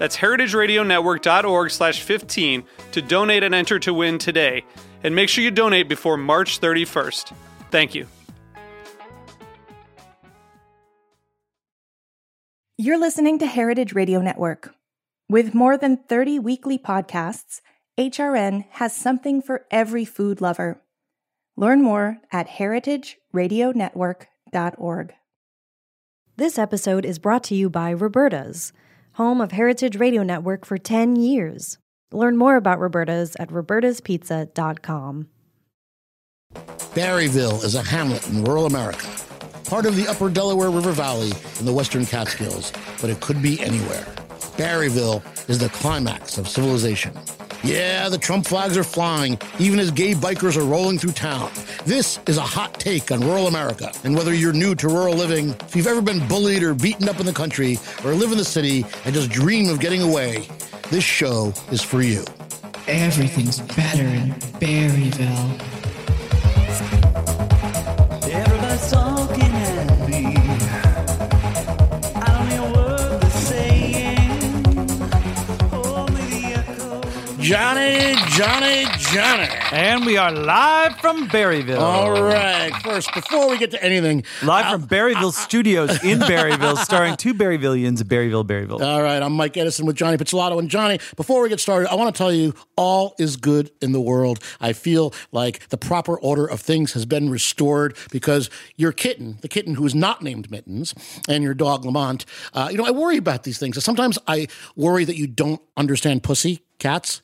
That's heritageradionetwork.org slash 15 to donate and enter to win today. And make sure you donate before March 31st. Thank you. You're listening to Heritage Radio Network. With more than 30 weekly podcasts, HRN has something for every food lover. Learn more at heritageradionetwork.org. This episode is brought to you by Roberta's, home of Heritage Radio Network for 10 years. Learn more about Roberta's at robertaspizza.com. Barryville is a hamlet in rural America, part of the upper Delaware River Valley in the western Catskills, but it could be anywhere. Barryville is the climax of civilization. Yeah, the Trump flags are flying, even as gay bikers are rolling through town. This is a hot take on rural America. And whether you're new to rural living, if you've ever been bullied or beaten up in the country, or live in the city and just dream of getting away, this show is for you. Everything's better in Barryville. Johnny, Johnny, Johnny. And we are live from Barryville. All right. First, before we get to anything, Live from uh, Barryville uh, uh, Studios in Barryville, starring two Barryvillians, Barryville, Barryville. All right, I'm Mike Edison with Johnny Pizzolatto. And Johnny, before we get started, I want to tell you all is good in the world. I feel like the proper order of things has been restored because your kitten, the kitten who is not named Mittens, and your dog Lamont, uh, you know, I worry about these things. Sometimes I worry that you don't understand pussy cats.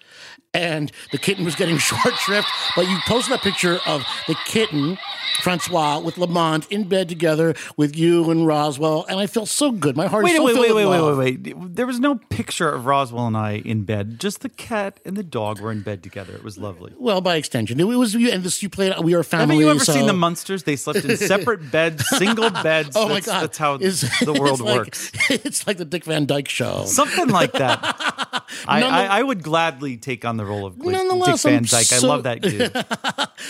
And the kitten was getting short shrift, but you posted that picture of the kitten, Francois, with Lamont in bed together with you and Roswell, and I feel so good. My heart is Wait, so wait, filled wait, wait, wait, love. wait, wait. There was no picture of Roswell and I in bed. Just the cat and the dog were in bed together. It was lovely. Well, by extension, it was you, and this you played. We are family. Haven't you ever so- seen the Munsters? They slept in separate beds, single beds. Oh my that's, god, That's how It's- the world it's like- works. It's like the Dick Van Dyke Show. Something like that. I, I, I would gladly take on the role of Dick Nonetheless, Van I'm Dyke. I love that dude.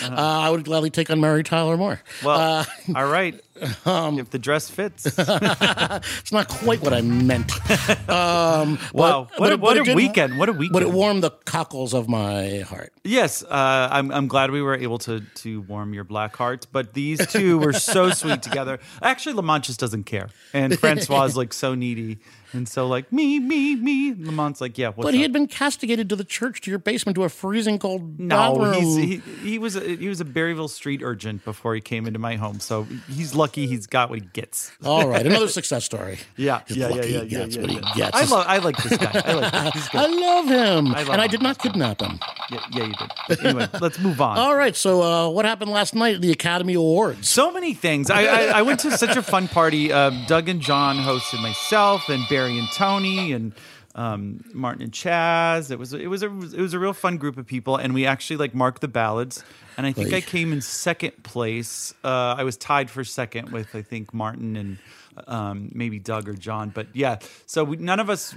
Uh, I would gladly take on Mary Tyler Moore. Well, Uh, all right. um, if the dress fits. it's not quite what I meant. Um, Wow. but- What a- but what it a weekend. What a But it warmed the cockles of my heart. Yes, uh, I'm, I'm glad we were able to to warm your black heart. But these two were so sweet together. Actually, Lamont just doesn't care, and Francois is like so needy, and so like me, me, me. Lamont's like, yeah, what's but he up? had been castigated to the church, to your basement, to a freezing cold no, bathroom. he's, he he was a, he was a Barryville street urgent before he came into my home, so he's lucky he's got what he gets. All right, another success story. Yeah, He's yeah, yeah, yeah, he yeah, gets yeah, what he gets. I love I like this guy. I like him. He's good. I love him, I love and I did not kidnap him. Yeah, yeah, you did. But anyway, let's move on. All right, so uh, what happened last night at the Academy Awards? So many things. I, I, I went to such a fun party. Um, Doug and John hosted myself, and Barry and Tony, and um, Martin and Chaz. It was it was a it was a real fun group of people, and we actually like marked the ballads. And I think I came in second place. Uh, I was tied for second with I think Martin and um, maybe Doug or John. But yeah, so we, none of us.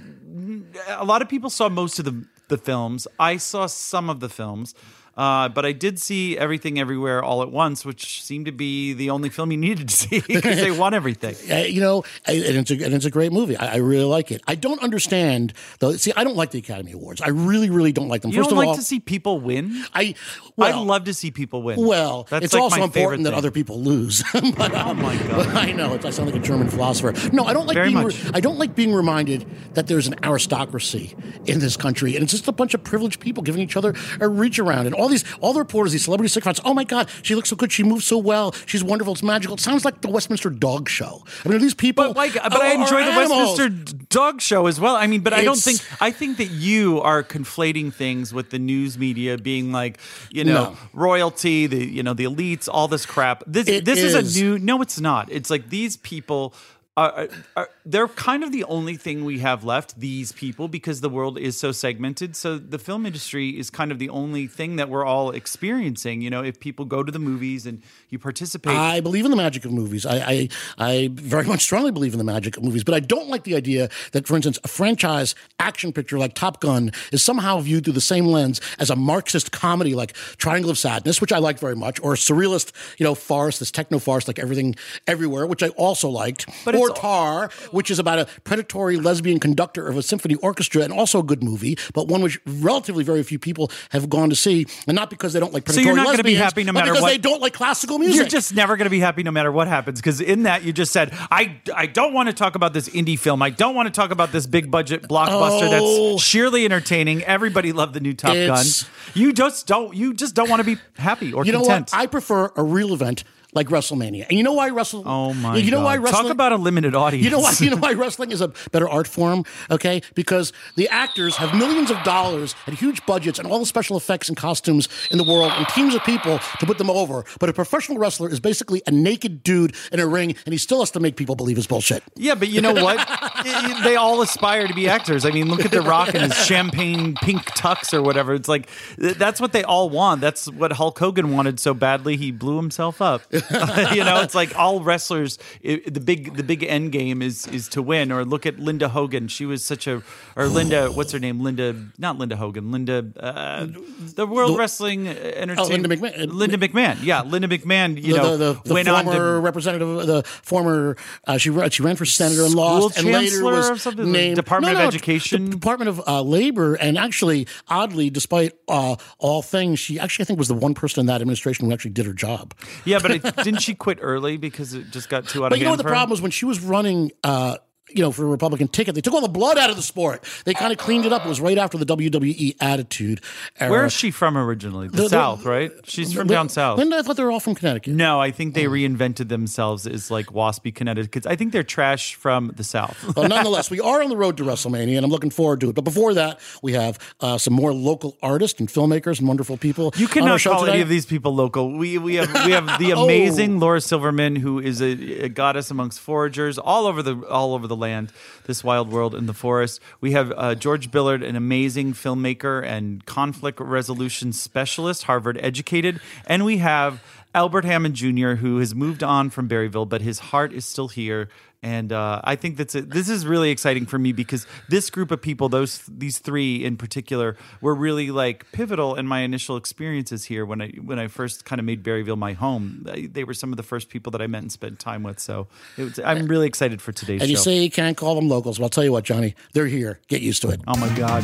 A lot of people saw most of the the films. I saw some of the films. Uh, but I did see Everything Everywhere All at Once, which seemed to be the only film you needed to see because they won everything. You know, and it's, a, and it's a great movie. I, I really like it. I don't understand though. See, I don't like the Academy Awards. I really, really don't like them. You First don't like all, to see people win? I I well, love to see people win. Well, That's it's like also important that other people lose. but, Oh um, my God. I know it's, I sound like a German philosopher. No, I don't like Very being. I don't like being reminded that there's an aristocracy in this country, and it's just a bunch of privileged people giving each other a reach around. And all these, all the reporters, these celebrity sycophants, oh my God, she looks so good. She moves so well. She's wonderful. It's magical. It sounds like the Westminster Dog Show. I mean, are these people. But like, but I uh, enjoy the animals. Westminster Dog Show as well. I mean, but I don't think I think that you are conflating things with the news media being like, you know, No. royalty, the you know, the elites, all this crap. This It this is. is. a new. No, it's not. It's like these people. They're kind of the only thing we have left, these people, because the world is so segmented. So the film industry is kind of the only thing that we're all experiencing. You know, if people go to the movies and you participate, I believe in the magic of movies. I, I I very much strongly believe in the magic of movies, but I don't like the idea that, for instance, a franchise action picture like Top Gun is somehow viewed through the same lens as a Marxist comedy like Triangle of Sadness, which I like very much, or a surrealist, you know, farce, this techno farce like Everything Everywhere, which I also liked, But or Tar, which is about a predatory lesbian conductor of a symphony orchestra, and also a good movie, but one which relatively very few people have gone to see, and not because they don't like So predatory you're not gonna be happy no but matter because what- they don't like classical music. You're just never going to be happy no matter what happens because in that you just said I I don't want to talk about this indie film. I don't want to talk about this big budget blockbuster Oh. that's sheerly entertaining. Everybody loved the new Top It's- Gun. You just don't you just don't want to be happy or You know content. what? I prefer a real event like WrestleMania. And you know why wrestling? oh my You know God. why wrestling? Talk about a limited audience. You know why? You know why wrestling is a better art form? Okay, because the actors have millions of dollars and huge budgets and all the special effects and costumes in the world and teams of people to put them over. But a professional wrestler is basically a naked dude in a ring, and he still has to make people believe his bullshit. Yeah, but you know what? They all aspire to be actors. I mean, look at The Rock and his champagne pink tux or whatever. It's like that's what they all want. That's what Hulk Hogan wanted so badly he blew himself up. you know, it's like all wrestlers. i the big the big end game is is to win. Or look at Linda Hogan. She was such a or Linda. What's her name? Linda. Not Linda Hogan. Linda. Uh, the World Wrestling Entertainment. Oh, Linda McMahon. Linda McMahon. Yeah, Linda McMahon. You the, know, the, the, the former to representative, the former uh, she ran, she ran for senator and lost, and later was or something? named Department No, of Education? Department of uh, Labor, and actually, oddly, despite uh, all things, she actually I think was the one person in that administration who actually did her job. Yeah, but it, didn't she quit early because it just got too out But of you know hand what the problem was when she was running. Uh, you know, for a Republican ticket, they took all the blood out of the sport. They kind of cleaned it up. It was right after the WWE Attitude era. Where is she from originally? The, The- the- South, right? She's from Lin- down south. Linda, I thought they were all from Connecticut. no, I think they reinvented themselves as like waspy Connecticut. I think they're trash from the South. But nonetheless, we are on the road to WrestleMania, and I'm looking forward to it. But before that, we have uh, some more local artists and filmmakers and wonderful people. You cannot call today. any of these people local. We we have we have the Oh. amazing Laura Silverman, who is a, a goddess amongst foragers all over the all over the land, this wild world in the forest. We have uh, George Billard, an amazing filmmaker and conflict resolution specialist, Harvard educated, and we have Albert Hammond Jr., who has moved on from Barryville, but his heart is still here. And uh, I think that's a, this is really exciting for me because this group of people, those these three in particular, were really like pivotal in my initial experiences here when I when I first kind of made Barryville my home. They, they were some of the first people that I met and spent time with. So it was, I'm really excited for today's And show. you say you can't call them locals. Well, I'll tell you what, Johnny, they're here. Get used to it. oh my God,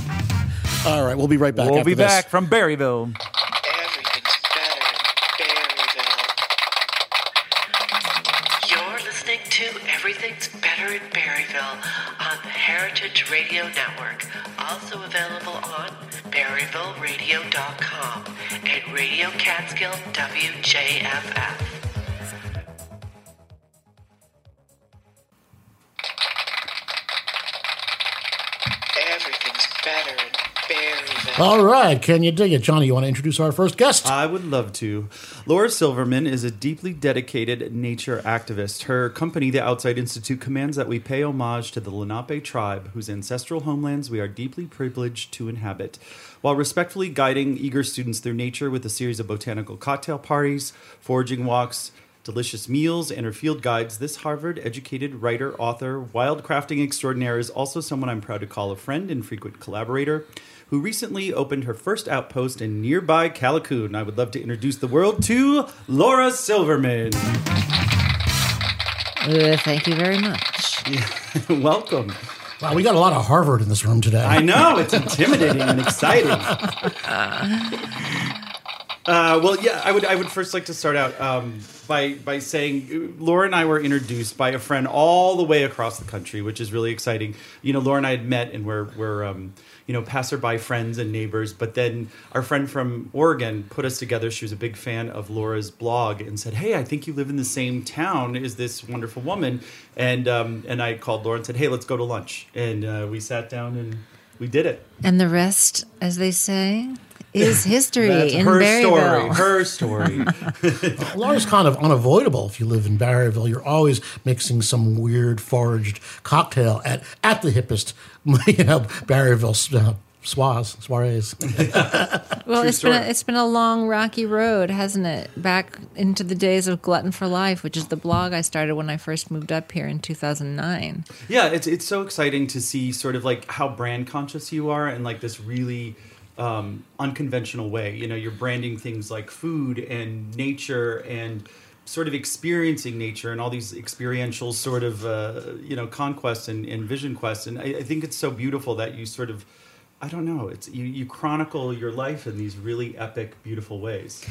All right, we'll be right back. we'll be this. back from Barryville. berryvilleradio.com and Radio Catskill WJFF. Everything's better in Barryville. All right, can you dig it, Johnny? You want to introduce our first guest? I would love to. Laura Silverman is a deeply dedicated nature activist. Her company, the Outside Institute, commands that we pay homage to the Lenape tribe, whose ancestral homelands we are deeply privileged to inhabit, while respectfully guiding eager students through nature with a series of botanical cocktail parties, foraging walks, delicious meals, and her field guides. This Harvard educated writer, author, wildcrafting extraordinaire is also someone I'm proud to call a friend and frequent collaborator who recently opened her first outpost in nearby Callicoon. I would love to introduce the world to Laura Silverman. Uh, thank you very much. Welcome. Wow, we got a lot of Harvard in this room today. I know, it's intimidating and exciting. Uh, well, yeah, I would. I would first like to start out um, by by saying Laura and I were introduced by a friend all the way across the country, which is really exciting. You know, Laura and I had met and we're we're um, you know passerby friends and neighbors. But then our friend from Oregon put us together. She was a big fan of Laura's blog and said, "Hey, I think you live in the same town as this wonderful woman." And um, and I called Laura and said, "Hey, let's go to lunch." And uh, we sat down and we did it. And the rest, as they say, is history That's in her Barryville. story. Her story. Laura's kind of unavoidable if you live in Barryville. You're always mixing some weird foraged cocktail at, at the hippest, you know, Barryville uh, swaz, soirees. Well, True it's been a, it's been a long rocky road, hasn't it? Back into the days of Glutton for Life, which is the blog I started when I first moved up here in 2009. Yeah, it's it's so exciting to see sort of like how brand conscious you are and like this really um, unconventional way. You know, you're branding things like food and nature and sort of experiencing nature and all these experiential sort of uh, you know conquests and, and vision quests. And I, I think it's so beautiful that you sort of I don't know. It's you, you chronicle your life in these really epic, beautiful ways.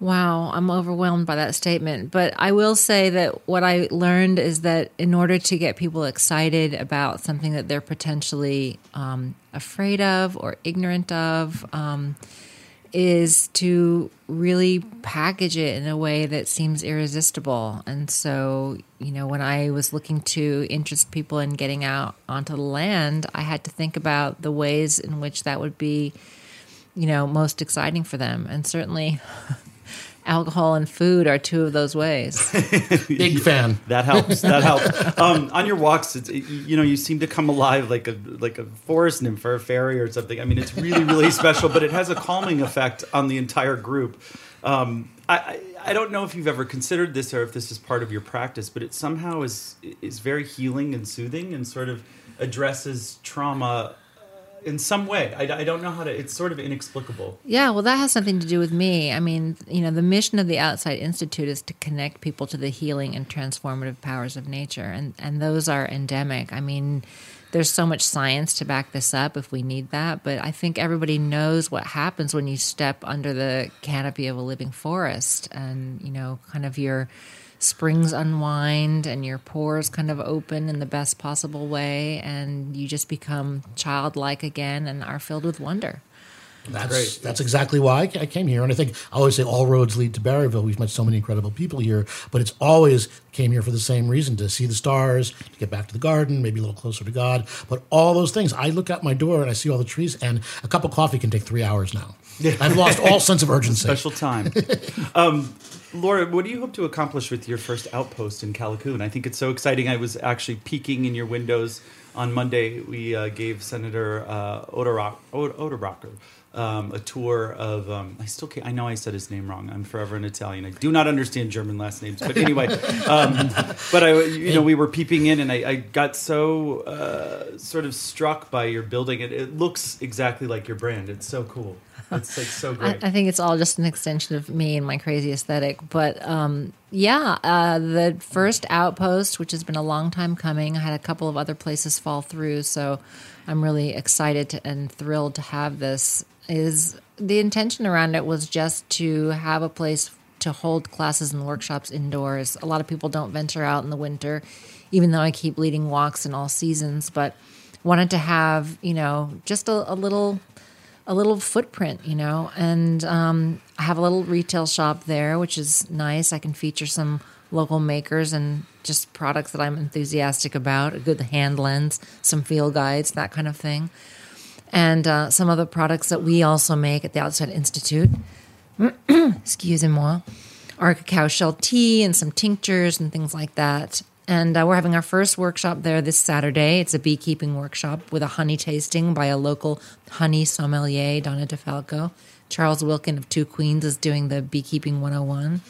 Wow, I'm overwhelmed by that statement. But I will say that what I learned is that in order to get people excited about something that they're potentially um, afraid of or ignorant of, um, is to really package it in a way that seems irresistible. And so, you know, when I was looking to interest people in getting out onto the land, I had to think about the ways in which that would be, you know, most exciting for them. And certainly, alcohol and food are two of those ways. Big fan. That helps. That helps. Um, on your walks, it's, you know, you seem to come alive like a like a forest nymph or a fairy or something. I mean, it's really really special, but it has a calming effect on the entire group. Um, I, I I don't know if you've ever considered this or if this is part of your practice, but it somehow is is very healing and soothing and sort of addresses trauma in some way. I, I don't know how to. It's sort of inexplicable. Yeah, well, that has something to do with me. I mean, you know, the mission of the Outside Institute is to connect people to the healing and transformative powers of nature, and and those are endemic. I mean, there's so much science to back this up if we need that, but I think everybody knows what happens when you step under the canopy of a living forest, and you know, kind of your springs unwind and your pores kind of open in the best possible way and you just become childlike again and are filled with wonder. That's great. that's exactly why I I came here, and I think I always say all roads lead to Barryville. We've met so many incredible people here, but it's always came here for the same reason: to see the stars, to get back to the garden, maybe a little closer to God. But all those things, I look out my door and I see all the trees, and a cup of coffee can take three hours now. I've lost all sense of urgency. Special time. um, Laura, what do you hope to accomplish with your first outpost in Callicoon? I think it's so exciting. I was actually peeking in your windows on Monday. We uh, gave Senator uh, Oderock, Oderocker um, a tour of. Um, I still can't. I know I said his name wrong. I'm forever an Italian. I do not understand German last names. But anyway, um, but I, you know, we were peeping in, and I, I got so uh, sort of struck by your building. It, it looks exactly like your brand. It's so cool. It's like so I. I think it's all just an extension of me and my crazy aesthetic. But um, yeah, uh, the first outpost, which has been a long time coming, I had a couple of other places fall through. So I'm really excited to, and thrilled to have this. Is the intention around it was just to have a place to hold classes and workshops indoors. A lot of people don't venture out in the winter, even though I keep leading walks in all seasons. But wanted to have you know just a, a little a little footprint, you know, and um, I have a little retail shop there, which is nice. I can feature some local makers and just products that I'm enthusiastic about, a good hand lens, some field guides, that kind of thing. And uh, some of the products that we also make at the Outside Institute, excusez-moi, are cacao shell tea and some tinctures and things like that. And uh, we're having our first workshop there this Saturday. It's a beekeeping workshop with a honey tasting by a local honey sommelier, Donna DeFalco. Charles Wilkin of Two Queens is doing the Beekeeping 101.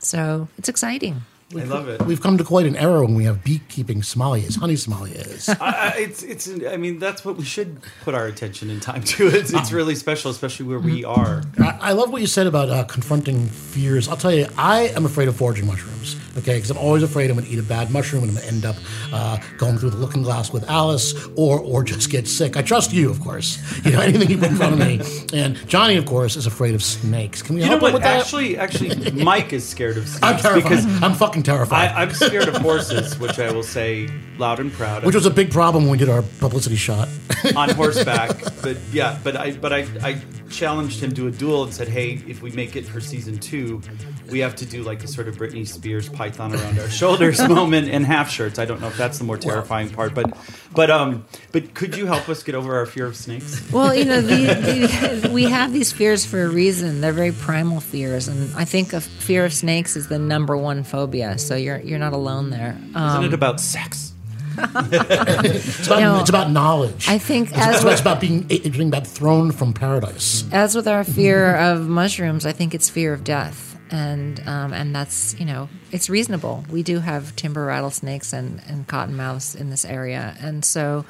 So it's exciting. I love it. We've come to quite an era when we have beekeeping sommeliers, honey sommeliers. I, I- it's it's. I mean, that's what we should put our attention and time to. It's it's really special, especially where we are. I, I love what you said about uh, confronting fears. I'll tell you, I am afraid of foraging mushrooms. Okay, because I'm always afraid I'm going to eat a bad mushroom and I'm going to end up uh, going through the looking glass with Alice, or or just get sick. I trust you, of course. You know anything you put in front of me. And Johnny, of course, is afraid of snakes. Can we You know help him what? with that? Actually, actually, Mike is scared of snakes I'm terrified. because I'm fucking terrified. I, I'm scared of horses, which I will say loud and proud. which was a big problem when we did our publicity shot. on horseback. But yeah, but I but I, I challenged him to a duel and said, hey, if we make it for season two, we have to do like a sort of Britney Spears python around our shoulders moment and half shirts. I don't know if that's the more terrifying part, but but um but could you help us get over our fear of snakes? Well, you know, the, the, we have these fears for a reason. They're very primal fears, and I think a fear of snakes is the number one phobia. So you're you're not alone there. Um, Isn't it about sex? It's about, No. it's about knowledge. I think it's, as it's, about being it's being about thrown from paradise. As with our fear of mushrooms, I think it's fear of death, and um, and that's you know it's reasonable. We do have timber rattlesnakes and and cottonmouths in this area, and so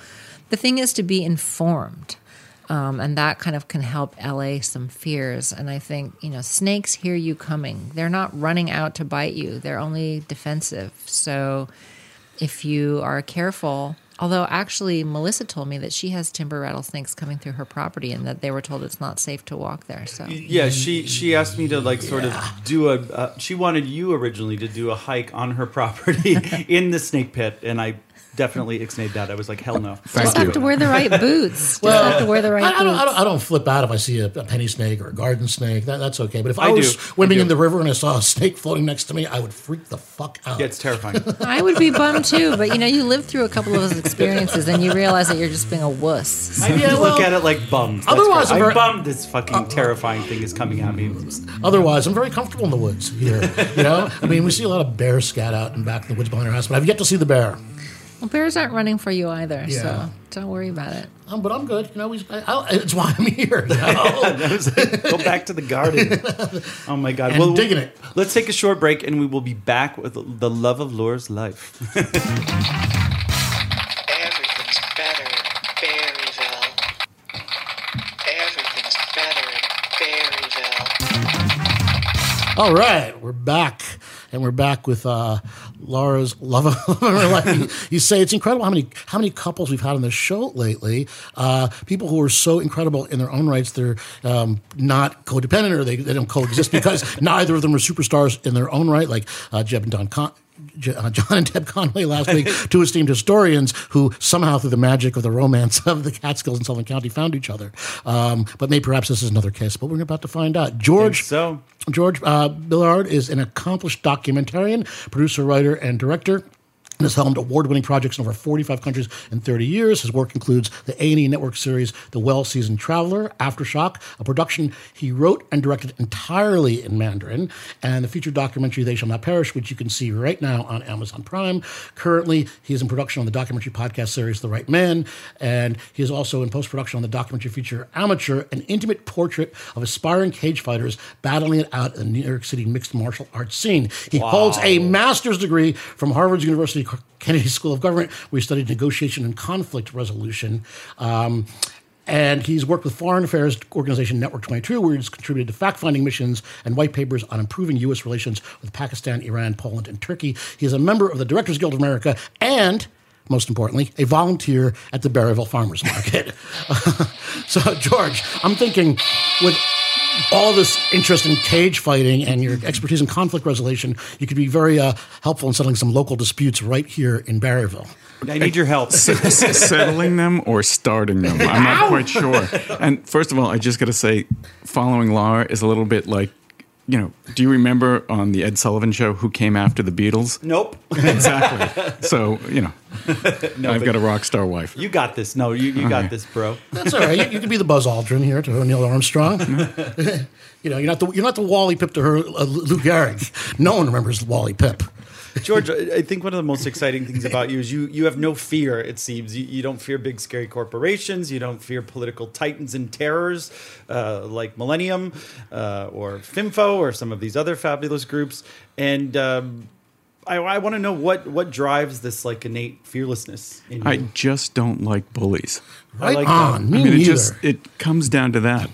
the thing is to be informed. Um, and that kind of can help allay some fears. And I think, you know, snakes hear you coming. They're not running out to bite you, they're only defensive. So if you are careful, although actually Melissa told me that she has timber rattlesnakes coming through her property and that they were told it's not safe to walk there. So Yeah, she she asked me to like sort of do a. Uh, she wanted you originally to do a hike on her property in the snake pit, and I definitely ixnayed that. I was like, hell no. just have to wear the right boots. Just have to wear the right I, I, don't, I, boots. don't, I don't flip out if I see a, a penny snake or a garden snake. That, that's okay. But if I, I was do. swimming I do. in the river and I saw a snake floating next to me, I would freak the fuck out. Yeah, it's terrifying. I would be bummed too, but you know, you live through a couple of those experiences and you realize that you're just being a wuss. I need to look at it like bummed. That's Otherwise, great. I'm I'm very- bummed this fucking terrifying thing is coming at me. Otherwise, I'm very comfortable in the woods here. You know, I mean, we see a lot of bears scat out and back in the woods behind our house, but I've yet to see the bear. Well, bears aren't running for you either, Yeah. so don't worry about it. Um, but I'm good. You know, we, I, I, it's why I'm here. You know? Go back to the garden. Oh my god. And digging it. Let's take a short break and we will be back with the love of Laura's life. All right, we're back, and we're back with uh, Laura's love of her life. You, say it's incredible how many how many couples we've had on the show lately. Uh, people who are so incredible in their own rights, they're um, not codependent or they, they don't coexist because neither of them are superstars in their own right, like uh, Jeb and Don Con- uh, John and Deb Conway last week, two esteemed historians who somehow, through the magic of the romance of the Catskills in Sullivan County, found each other. Um, but maybe perhaps this is another case, but we're about to find out. George so George uh, Billard is an accomplished documentarian, producer, writer, and director. And has helmed award-winning projects in over 45 countries in 30 years. His work includes the A&E network series The Well-Seasoned Traveler, Aftershock, a production he wrote and directed entirely in Mandarin, and the feature documentary They Shall Not Perish, which you can see right now on Amazon Prime. Currently, he is in production on the documentary podcast series The Right Man, and he is also in post-production on the documentary feature Amateur, an intimate portrait of aspiring cage fighters battling it out in the New York City mixed martial arts scene. He holds a master's degree from Harvard's University Kennedy School of Government, he studied negotiation and conflict resolution. Um, and he's worked with Foreign Affairs Organization Network 22, where he's contributed to fact finding missions and white papers on improving U.S. relations with Pakistan, Iran, Poland, and Turkey. He is a member of the Directors Guild of America and, most importantly, a volunteer at the Barryville Farmers Market. so, George, I'm thinking with all this interest in cage fighting and your expertise in conflict resolution, you could be very uh, helpful in settling some local disputes right here in Barryville. I need your help. settling them or starting them. I'm not quite sure. And first of all, I just got to say, following Laura is a little bit like, you know, do you remember on the Ed Sullivan show who came after the Beatles? Nope. Exactly. So, you know, No, I've got a rock star wife. You got this. No, you, you got this, bro. That's all right. You, you could be the Buzz Aldrin here to Neil Armstrong. you know, you're not the you're not the Wally Pipp to her uh, Lou Gehrig. No one remembers Wally Pipp. George, I I think one of the most exciting things about you is you you have no fear. It seems you, you don't fear big scary corporations. You don't fear political titans and terrors uh, like Millennium uh, or FIMFO or some of these other fabulous groups. And um, I, I want to know what what drives this like innate fearlessness in you. I just don't like bullies. I like on. that. Me I mean, it neither. just it comes down to that.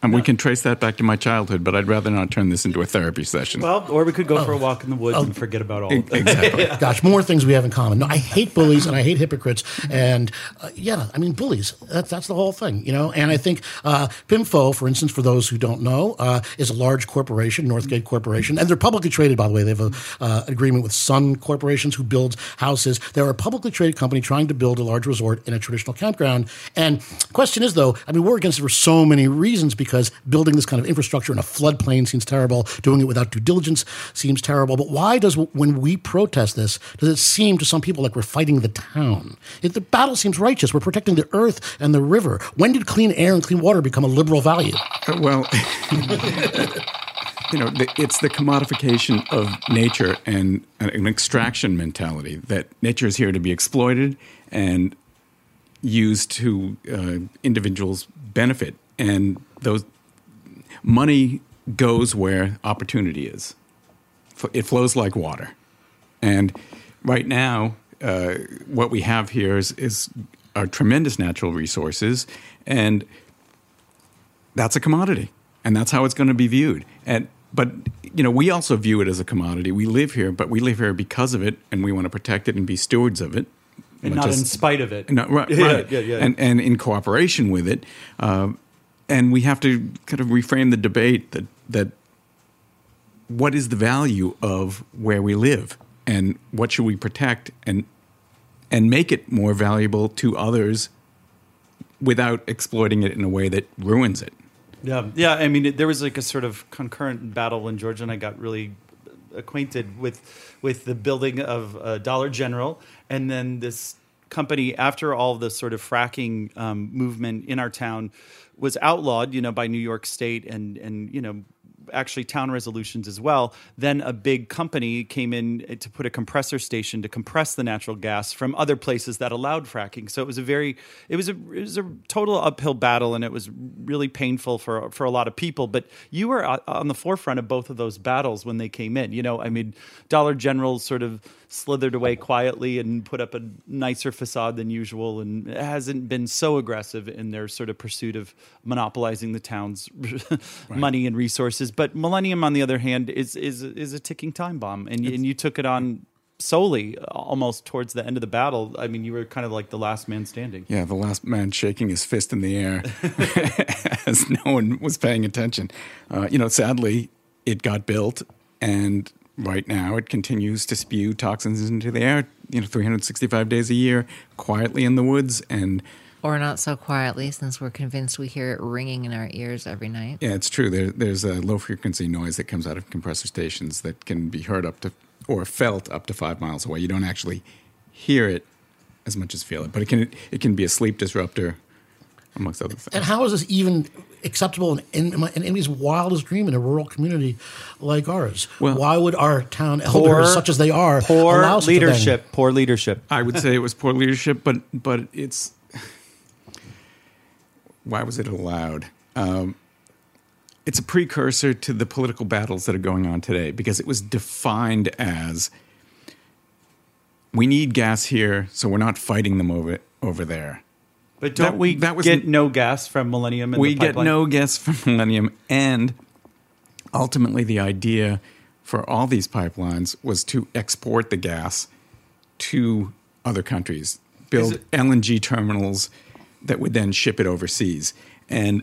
And we can trace that back to my childhood, but I'd rather not turn this into a therapy session. Well, or we could go for a walk in the woods and forget about all of it. exactly. Gosh, more things we have in common. No, I hate bullies and I hate hypocrites. And uh, yeah, I mean, bullies, that's, that's the whole thing, you know? And I think uh, FIMFO, for instance, for those who don't know, uh, is a large corporation, Northgate Corporation. And they're publicly traded, by the way. They have a, uh, an agreement with Sun Corporations, who builds houses. They're a publicly traded company trying to build a large resort in a traditional campground. And question is, though, I mean, we're against it for so many reasons because building this kind of infrastructure in a floodplain seems terrible. Doing it without due diligence seems terrible. But why does, when we protest this, does it seem to some people like we're fighting the town? It, the battle seems righteous. We're protecting the earth and the river. When did clean air and clean water become a liberal value? Uh, Well, you know, it's the commodification of nature and an, an extraction mentality that nature is here to be exploited and used to uh, individuals' benefit, and those money goes where opportunity is. It flows like water, and right now, uh, what we have here is, is are tremendous natural resources, and that's a commodity, and that's how it's going to be viewed. And but you know, we also view it as a commodity. We live here, but we live here because of it, and we want to protect it and be stewards of it, And not in spite of it. No, right, Yeah, right. yeah, yeah. And and in cooperation with it, um, and we have to kind of reframe the debate that that what is the value of where we live, and what should we protect, and and make it more valuable to others without exploiting it in a way that ruins it. Yeah, yeah. I mean, it, there was like a sort of concurrent battle when George and I got really acquainted with with the building of uh, Dollar General, and then this company after all the sort of fracking um, movement in our town was outlawed, you know, by New York State and and you know actually town resolutions as well. Then a big company came in to put a compressor station to compress the natural gas from other places that allowed fracking. So it was a very, it was a, it was a total uphill battle, and it was really painful for for a lot of people. But you were on the forefront of both of those battles when they came in. You know, I mean, Dollar General sort of slithered away quietly and put up a nicer facade than usual, and hasn't been so aggressive in their sort of pursuit of monopolizing the town's money and resources. But Millennium, on the other hand, is is is a ticking time bomb, and and you took it on solely almost towards the end of the battle. I mean, you were kind of like the last man standing. Yeah, the last man shaking his fist in the air as no one was paying attention. Uh, you know, sadly, it got built, and right now it continues to spew toxins into the air. You know, 365 days a year, quietly in the woods, and Or not so quietly, since we're convinced we hear it ringing in our ears every night. yeah, it's true. There, there's a low frequency noise that comes out of compressor stations that can be heard up to or felt up to five miles away. You don't actually hear it as much as feel it, but it can it can be a sleep disruptor, amongst other things. And how is this even acceptable in, in, in anybody's wildest dream in a rural community like ours? Well- Why would our town elders, such as they are, Poor allow such a leadership. Poor leadership. I would say it was poor leadership, but but it's why was it allowed? Um, it's a precursor to the political battles that are going on today because it was defined as we need gas here, so we're not fighting them over over there. But don't That- we that was get no gas from Millennium? We get no gas from Millennium, and ultimately the idea for all these pipelines was to export the gas to other countries, build it- LNG terminals that would then ship it overseas, and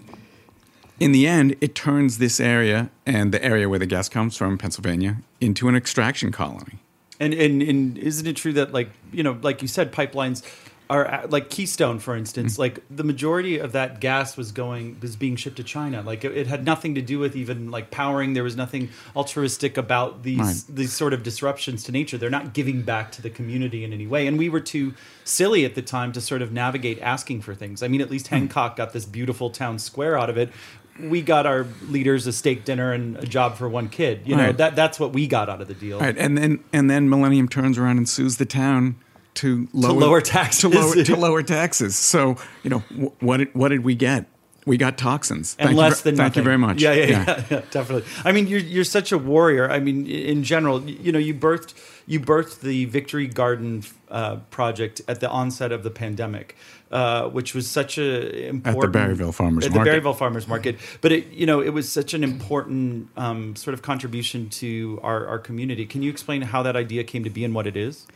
in the end, it turns this area and the area where the gas comes from, Pennsylvania, into an extraction colony. And, and and isn't it true that like you know like you said pipelines are like Keystone for instance mm. like the majority of that gas was going was being shipped to China. Like it, it had nothing to do with even like powering. There was nothing altruistic about these Right. these sort of disruptions to nature. They're not giving back to the community in any way. And we were too silly at the time to sort of navigate asking for things. I mean at least hmm. Hancock got this beautiful town square out of it. We got our leaders a steak dinner and a job for one kid. You know that that's what we got out of the deal. Right, and then and then Millennium turns around and sues the town to lower, lower taxes. to lower, to lower taxes. So you know what did, what did we get? We got toxins. and Thank less you, than thank you very much. Yeah, yeah, yeah, yeah, definitely. I mean, you're you're such a warrior. I mean, in general, you know, you birthed you birthed the Victory Garden uh, project at the onset of the pandemic. uh, which was such a important at the Barryville Farmers at Market. the Barryville Farmers Market. But it, you know, it was such an important um, sort of contribution to our, our community. Can you explain how that idea came to be and what it is?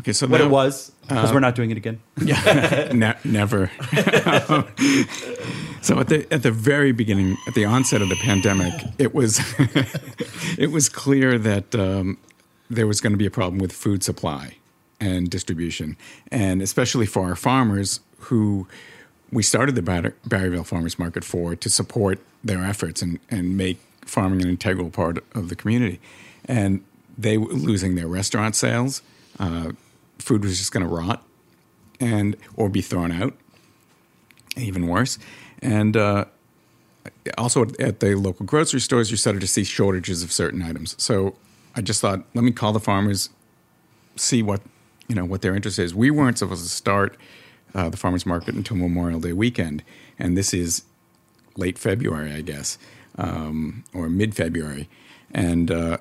Okay, so What that- it was, because uh, we're not doing it again. ne- never. so at the at the very beginning, at the onset of the pandemic, it was it was clear that um, there was going to be a problem with food supply and distribution, and especially for our farmers who we started the Bar- Barryville Farmers Market for to support their efforts and and make farming an integral part of the community, and they were losing their restaurant sales. Uh, food was just going to rot and or be thrown out, even worse. And uh, also at, the local grocery stores, you started to see shortages of certain items. So I just thought, let me call the farmers, see what you know what their interest is. We weren't supposed to start uh, the farmers market until Memorial Day weekend, and this is late February, I guess, um, or mid February, and. Uh,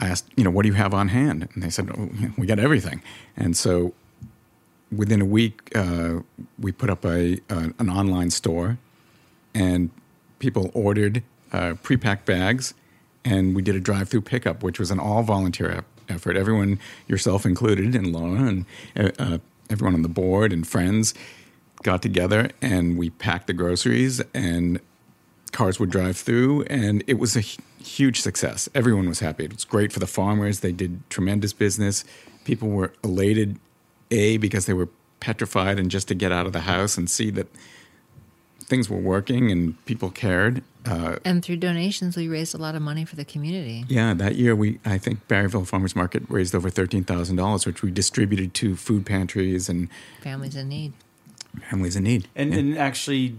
I asked, you know, what do you have on hand? And they said, oh, we got everything. And so within a week, uh, we put up a, a an online store, and people ordered uh, pre-packed bags, and we did a drive-through pickup, which was an all-volunteer effort. Everyone, yourself included, and Laura, and uh, uh, everyone on the board and friends got together, and we packed the groceries, and cars would drive through, and it was a huge success. Everyone was happy. It was great for the farmers. They did tremendous business. People were elated, A, because they were petrified and just to get out of the house and see that things were working and people cared. Uh, And through donations, we raised a lot of money for the community. yeah, that year we I think Barryville Farmers Market raised over thirteen thousand dollars, which we distributed to food pantries and Families in need. families in need. and, Yeah. and actually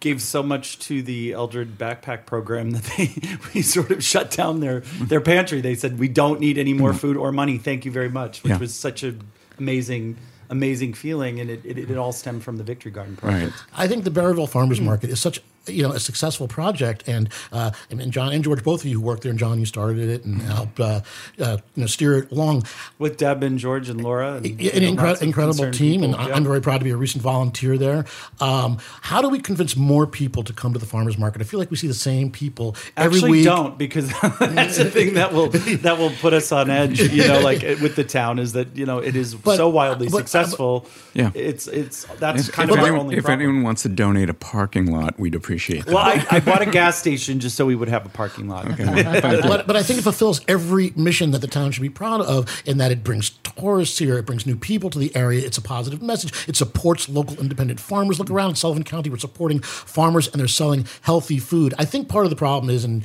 gave so much to the Eldred backpack program that they we sort of shut down their their pantry. They said we don't need any more food or money. Thank you very much, which Yeah. was such an amazing amazing feeling, and it, it, it all stemmed from the Victory Garden project. right. I think the Berryville Farmers Market is such you know a successful project, and uh, I mean John and George, both of you who worked there, and John, you started it and helped uh, uh, you know steer it along. With Deb and George and Laura, and, An you know, incre- incredible team, and people. I- Yeah. I'm very proud to be a recent volunteer there. Um, how do we convince more people to come to the farmers market? I feel like we see the same people every Actually, week. don't because that's the thing that will that will put us on edge. You know, like with the town is that you know it is But- so wildly but- successsul Yeah. it's it's that's If, kind if of our anyone, only if problem. anyone wants to donate a parking lot, we'd appreciate that. well, I, I bought a gas station just so we would have a parking lot. but, but I think it fulfills every mission that the town should be proud of in that it brings tourists here, it brings new people to the area, it's a positive message, it supports local independent farmers. Look around in Sullivan County, we're supporting farmers and they're selling healthy food. I think part of the problem is, and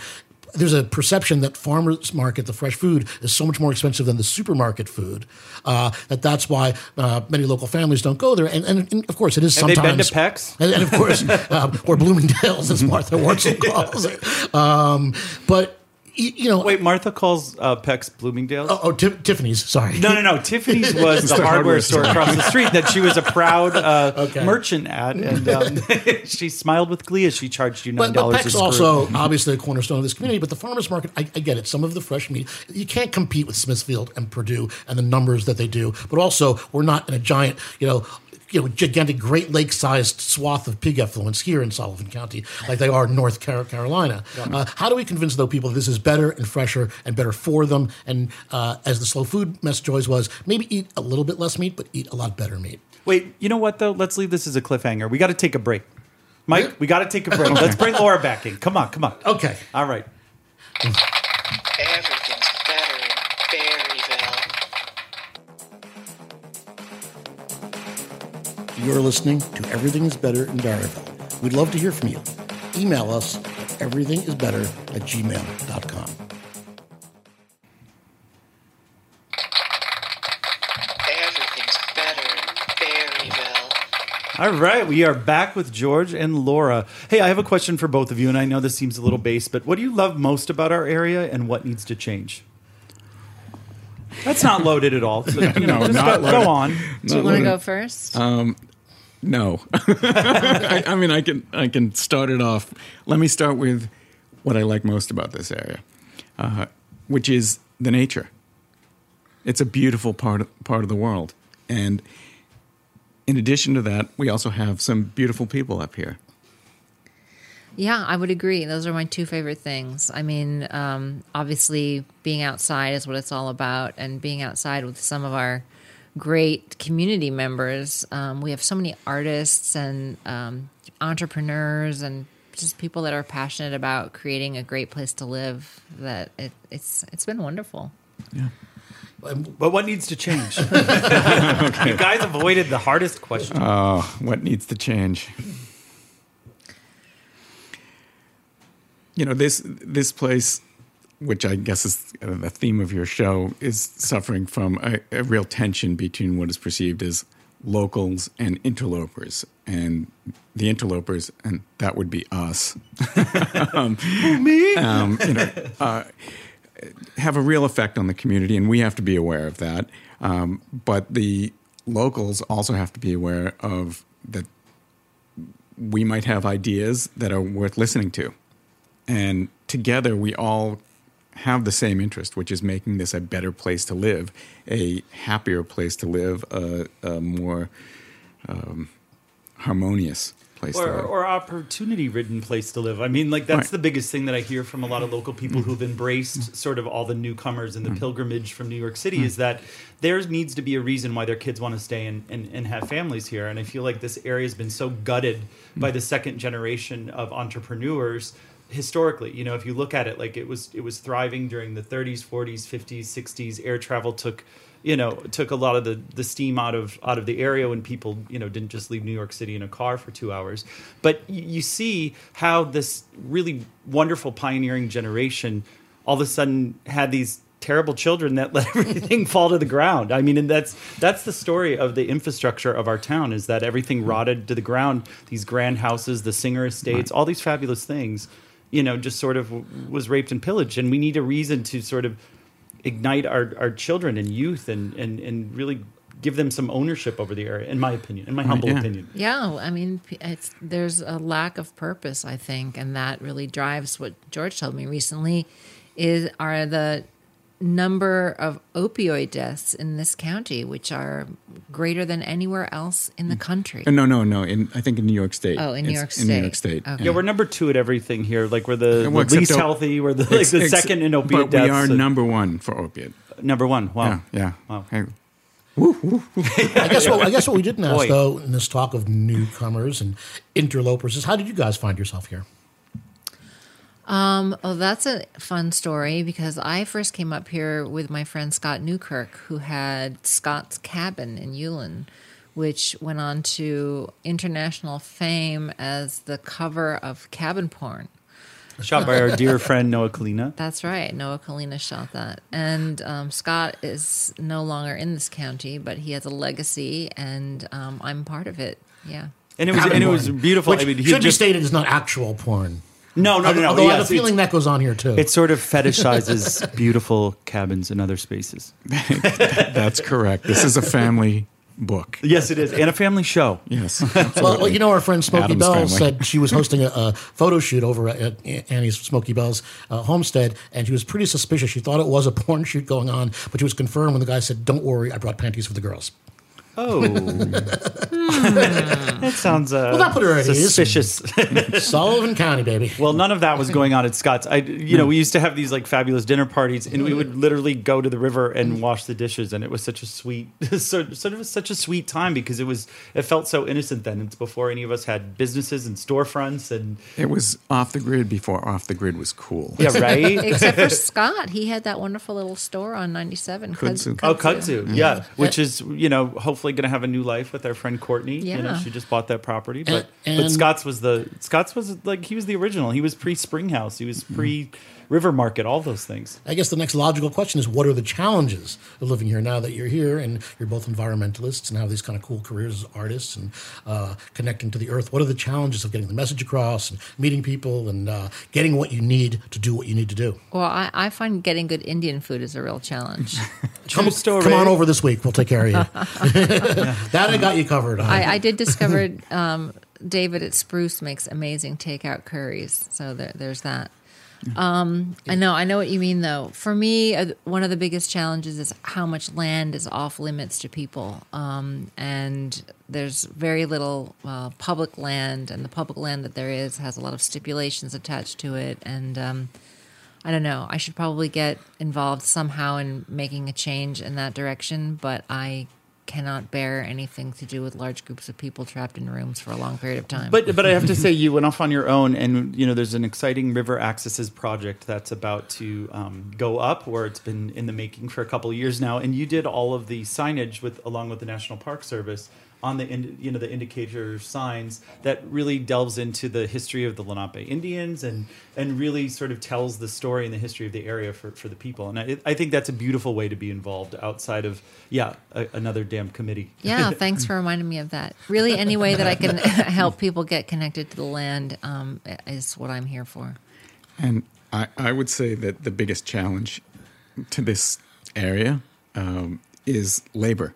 there's a perception that farmers market, the fresh food, is so much more expensive than the supermarket food. Uh, that that's why uh, many local families don't go there. And, and, and of course, it is Have they sometimes. been to Peck's? And, and of course, um, or Bloomingdale's, as Martha Wurzel calls it. Um, but you know, Wait, Martha calls uh, Peck's Bloomingdale's. Oh, oh Ti- Tiffany's. Sorry. No, no, no. Tiffany's was the, hardware store across the street that she was a proud uh, Okay. merchant at, and um, she smiled with glee as she charged you nine But, but dollars. Peck's also obviously a cornerstone of this community. But the farmers market, I, I get it. Some of the fresh meat, you can't compete with Smithfield and Perdue and the numbers that they do. But also, we're not in a giant, you know, you know, gigantic Great Lake-sized swath of pig effluence here in Sullivan County, like they are in North Car- Carolina. Uh, how do we convince though people that this is better and fresher and better for them? And uh, as the slow food message always was, maybe eat a little bit less meat, but eat a lot better meat. Wait, you know what though? Let's leave this as a cliffhanger. We got to take a break. Mike, we got to take a break. Let's bring Laura back in. Come on, come on. Okay. All right. You're listening to Everything is Better in Barryville. We'd love to hear from you. Email us at everythingisbetter at gmail.com. Everything's better in Barryville. All right, we are back with George and Laura. Hey, I have a question for both of you, and I know this seems a little base, but what do you love most about our area, and what needs to change? That's not loaded at all. So, you know, No, just not go, go on. Do you want to go first? No, I, I mean I can I can start it off. Let me start with what I like most about this area, uh, which is the nature. It's a beautiful part of, part of the world, and in addition to that, we also have some beautiful people up here. Yeah, I would agree. Those are my two favorite things. I mean, um, obviously, being outside is what it's all about, and being outside with some of our great community members. Um, we have so many artists and um, entrepreneurs and just people that are passionate about creating a great place to live. That it, it's it's been wonderful. Yeah. But what needs to change? You guys avoided the hardest question. Oh, what needs to change? You know this this place, which I guess is uh, the theme of your show, is suffering from a, a real tension between what is perceived as locals and interlopers, and the interlopers, and that would be us. um, Me? um, you know, uh, have a real effect on the community, and we have to be aware of that. Um, but the locals also have to be aware of that we might have ideas that are worth listening to. And together, we all have the same interest, which is making this a better place to live, a happier place to live, a, a more um, harmonious place or, to live. or opportunity ridden place to live. I mean, like that's Right. the biggest thing that I hear from a lot of local people Mm-hmm. who've embraced sort of all the newcomers and the pilgrimage from New York City Mm. is that there needs to be a reason why their kids want to stay and, and, and have families here. And I feel like this area has been so gutted Mm. by the second generation of entrepreneurs historically you know if you look at it like it was it was thriving during the 30s 40s 50s 60s air travel took you know took a lot of the the steam out of out of the area when people you know didn't just leave New York City in a car for 2 hours. But you, you see how this really wonderful pioneering generation all of a sudden had these terrible children that let everything fall to the ground. I mean and that's that's the story of the infrastructure of our town is that everything rotted to the ground. These grand houses the singer estates all these fabulous things you know just sort of was raped and pillaged and we need a reason to sort of ignite our, our children and youth and, and and really give them some ownership over the area in my opinion in my humble yeah. opinion Yeah, I mean, it's there's a lack of purpose, I think, and that really drives what George told me recently. Is are the number of opioid deaths in this county, which are greater than anywhere else in the country. No, no, no. In I think in New York State. Oh, in New It's York In New State. York State. Okay. yeah we're number two at everything here like we're the, Well, the least op- healthy we're the, like Ex- the ex- second in opiate But deaths we are and- number one for opiate. number one wow Yeah, yeah. Wow. Hey, I guess what I guess what we didn't ask Boy. though in this talk of newcomers and interlopers is how did you guys find yourself here? Um, oh, that's a fun story because I first came up here with my friend Scott Newkirk, who had Scott's Cabin in Yulan, which went on to international fame as the cover of cabin porn. shot by our dear friend Noah Kalina That's right. Noah Kalina shot that. And um, Scott is no longer in this county, but he has a legacy, and um, I'm part of it. Yeah. and it was Cabin and it was beautiful Which I mean he should just be stated is not actual porn. No no no no Although I yes, have a feeling that goes on here too. it sort of fetishizes beautiful cabins and other spaces. That's correct. This is a family book. Yes, it is, and a family show. Yes. well, well, you know, our friend Smokey Addams Bell family. said she was hosting a, a photo shoot over at Annie's Smokey Bell's uh, homestead, and she was pretty suspicious. She thought it was a porn shoot going on, but she was confirmed when the guy said, "Don't worry, I brought panties for the girls." Oh, hmm. that sounds uh, Well, that put her at ease. suspicious. Sullivan County, baby. well, none of that was going on at Scott's. I, you know, hmm. we used to have these like fabulous dinner parties, and we would hmm. literally go to the river and wash the dishes, and it was such a sweet, sort of such a sweet time because it was, it felt so innocent then. It's before any of us had businesses and storefronts, and It was off the grid before off the grid was cool. yeah, right. Except for Scott. He had that wonderful little store on 97. Kudzu. Oh, kudzu, yeah, which is you know hopefully going to have a new life with our friend Courtney. You know, Yeah. she just bought that property, but And- but Scott's was the Scott's was like he was the original. He was pre Springhouse. He was mm-hmm. pre River Market. All those things. I guess the next logical question is what are the challenges of living here now that you're here and you're both environmentalists and have these kind of cool careers as artists and uh, connecting to the earth? What are the challenges of getting the message across and meeting people and uh, getting what you need to do what you need to do? Well, I, I find getting good Indian food is a real challenge. Come, story. come on over this week. We'll take care of you. that I got you covered. on. I, I did discover um, David at Spruce makes amazing takeout curries. So there, there's that. Um, I know, I know what you mean, though. For me, uh, one of the biggest challenges is how much land is off limits to people, um, and there's very little uh, public land, and the public land that there is has a lot of stipulations attached to it, and um, I don't know. I should probably get involved somehow in making a change in that direction, but I cannot bear anything to do with large groups of people trapped in rooms for a long period of time. But but I have to say you went off on your own, and you know there's an exciting river accesses project that's about to um, go up, where it's been in the making for a couple of years now, and you did all of the signage with along with the National Park Service on the you know the indicator signs that really delves into the history of the Lenape Indians and and really sort of tells the story and the history of the area for, for the people. And I, I think that's a beautiful way to be involved outside of yeah a, another damn committee. Yeah, thanks for reminding me of that. Really, any way that I can help people get connected to the land um, is what I'm here for. And I, I would say that the biggest challenge to this area um, is labor.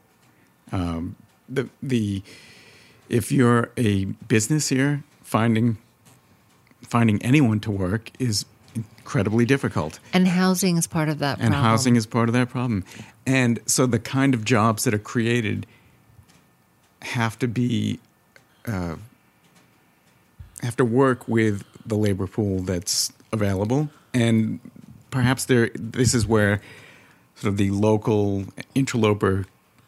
Um, the the if you're a business here, finding finding anyone to work is incredibly difficult. And housing is part of that. and problem. housing is part of that problem. And so the kind of jobs that are created have to be uh, have to work with the labor pool that's available, and perhaps there. This is where sort of the local interloper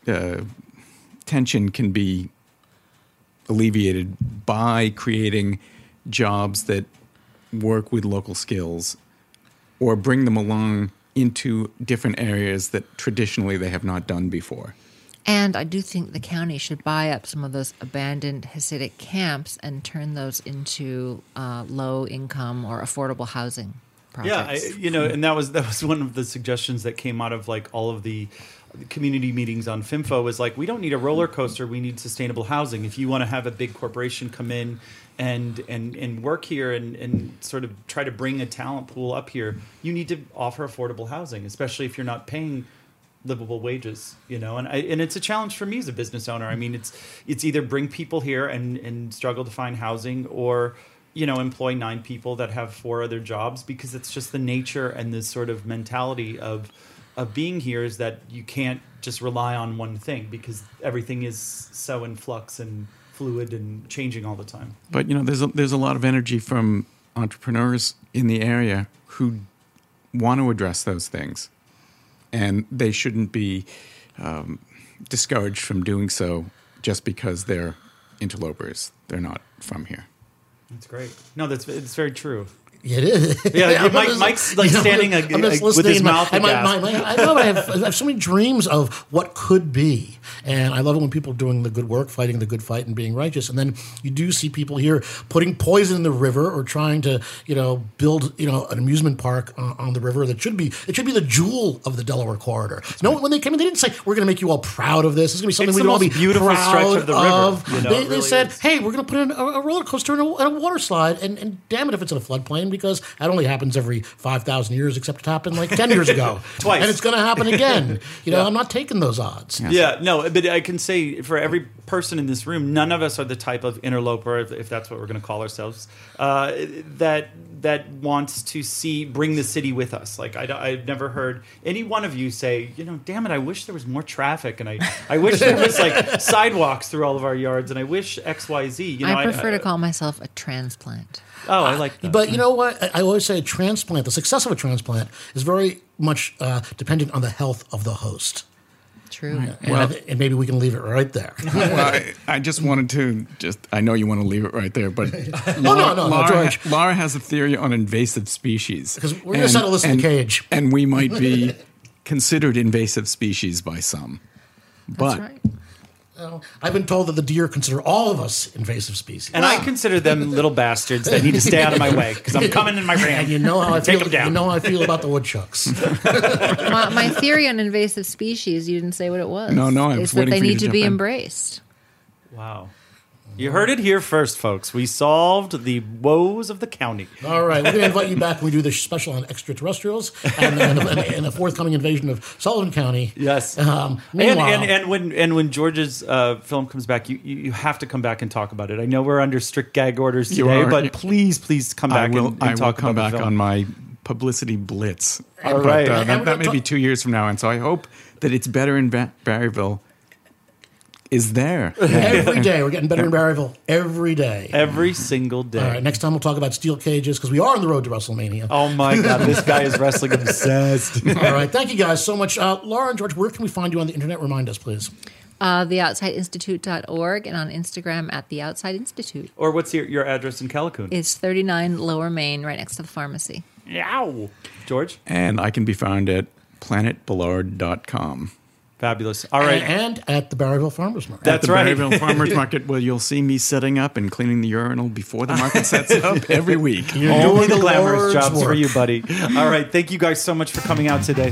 uh, tension can be alleviated by creating jobs that work with local skills or bring them along into different areas that traditionally they have not done before. And I do think the county should buy up some of those abandoned Hasidic camps and turn those into uh, low income or affordable housing projects. Yeah, I, you know, and that was that was one of the suggestions that came out of like all of the community meetings on FIMFO was like we don't need a roller coaster, we need sustainable housing. If you want to have a big corporation come in and and and work here and and sort of try to bring a talent pool up here, you need to offer affordable housing, especially if you're not paying livable wages you know and I, and it's a challenge for me as a business owner i mean it's it's either bring people here and and struggle to find housing or you know employ nine people that have four other jobs because it's just the nature and this sort of mentality of of being here is that you can't just rely on one thing because everything is so in flux and fluid and changing all the time But you know, there's a, there's a lot of energy from entrepreneurs in the area who want to address those things, and they shouldn't be um, discouraged from doing so just because they're interlopers. They're not from here. That's great. No that's it's very true It is. Yeah, I'm Mike- just- Mike's, like, you know, standing I'm ag- just ag- with listening his my- mouth and my- my- my- I know I have, I have so many dreams of what could be, and I love it when people are doing the good work, fighting the good fight, and being righteous. And then you do see people here putting poison in the river or trying to, you know, build, you know, an amusement park on, on the river that should be it should be the jewel of the Delaware corridor. No, when they came in, they didn't say we're going to make you all proud of this. It's going to be something It's we can all be beautiful proud stretch of the river, of. you know, they, it they said, is. hey, we're going to put in a, a roller coaster and a, and a water slide, and, and damn it if it's in a floodplain because that only happens every five thousand years, except it happened like ten years ago, Twice. and it's going to happen again. You know, Yeah. I'm not taking those odds. Yeah, no, but I can say for every person in this room, none of us are the type of interloper, if, if that's what we're going to call ourselves, uh, that that wants to see bring the city with us. Like I, have never heard any one of you say, you know, damn it, I wish there was more traffic, and I, I wish there was like sidewalks through all of our yards, and I wish X, Y, Z. You know, I prefer to call myself a transplant. Oh, I like that. But you know what? I, I always say a transplant, the success of a transplant is very much uh, dependent on the health of the host. True. And, I Well- thi- and maybe we can leave it right there. well, I, I just wanted to just I know you want to leave it right there, but no, no, no, Laura, George. Laura has a theory on invasive species. 'Cause we're gonna settle this in the cage. And we might be considered invasive species by some. But right. Well, I've been told that the deer consider all of us invasive species. and I consider them little bastards that need to stay out of my way because I'm coming in my ranch. and you know how I Take feel. them down. You know how I feel about the woodchucks. my, my theory on invasive species, you didn't say what it was. No, no, I was is that waiting they for you need to to be in. embraced. Wow. You heard it here first, folks. We solved the woes of the county. All right, we're going to invite you back when we do the special on extraterrestrials and, and, and, and a forthcoming invasion of Sullivan County. Yes. Um, and, meanwhile, and and when and when George's uh, film comes back, you, you you have to come back and talk about it. I know we're under strict gag orders today, but please, please come I back will and, and I will talk come back on my publicity blitz. All but, right. uh, that, that may talk- be two years from now, and so I hope that it's better in ba- Barryville. Is there? Every day. We're getting better in Barryville. Every day. Every single day. All right, next time we'll talk about steel cages because we are on the road to WrestleMania. Oh my God, this guy is wrestling obsessed. All right, thank you guys so much. Uh, Laura and George, where can we find you on the internet? Remind us, please. Uh, theoutsideinstitute.org and on Instagram at The Outside Institute. or what's your, your address in Callicoon? It's 39 Lower Main, right next to the pharmacy. Yow. George? and I can be found at planetbillard.com. Fabulous. All right. And at the Barryville Farmers Market. That's at the right. Barryville Farmers Market, where you'll see me setting up and cleaning the urinal before the market sets up every week. You're Only doing the the glamorous Lord's jobs for you, buddy. All right. Thank you guys so much for coming out today.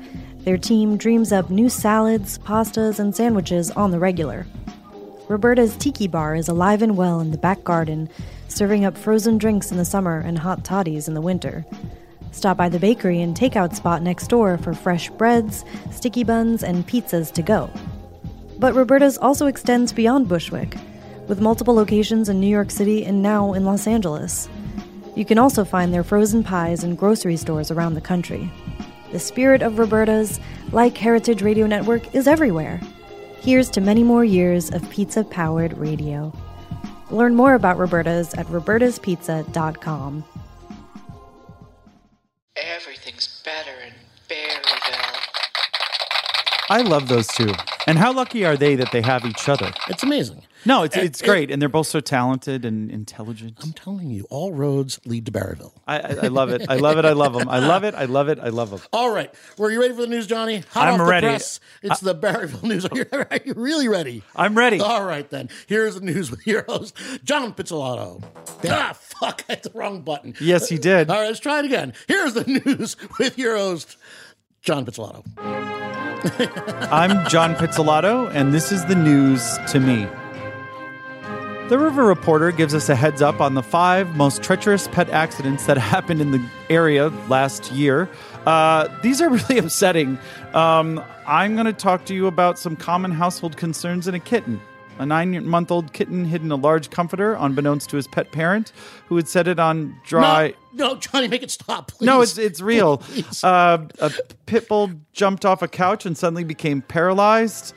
Their team dreams up new salads, pastas, and sandwiches on the regular. Roberta's Tiki Bar is alive and well in the back garden, serving up frozen drinks in the summer and hot toddies in the winter. Stop by the bakery and takeout spot next door for fresh breads, sticky buns, and pizzas to go. But Roberta's also extends beyond Bushwick, with multiple locations in New York City and now in Los Angeles. You can also find their frozen pies in grocery stores around the country. The spirit of Roberta's, like Heritage Radio Network, is everywhere. Here's to many more years of pizza powered radio. Learn more about Roberta's at robertaspizza.com. Everything's better in Barryville. I love those two. And how lucky are they that they have each other? It's amazing. No, it's And- it's great, and they're both so talented and intelligent. I'm telling you, all roads lead to Barryville. I, I, I love it. I love it. I love them. I love it. I love it. I love them. All right. Were you ready for the news, Johnny? Hot I'm off the ready. press. It's the Barryville news. Are you, are you really ready? I'm ready. All right, then. Here's the news with your host, John Pizzolatto. Ah, fuck. I hit the wrong button. Yes, he did. All right, let's try it again. Here's the news with your host, John Pizzolatto. I'm John Pizzolatto, and this is the news to me. The River Reporter gives us a heads up on the five most treacherous pet accidents that happened in the area last year. Uh, these are really upsetting. Um, I'm going to talk to you about some common household concerns in a kitten. A nine month old kitten hid in a large comforter, unbeknownst to his pet parent, who had set it on dry. No, no, Johnny, make it stop, please. No, it's it's real. Uh, a pit bull jumped off a couch and suddenly became paralyzed.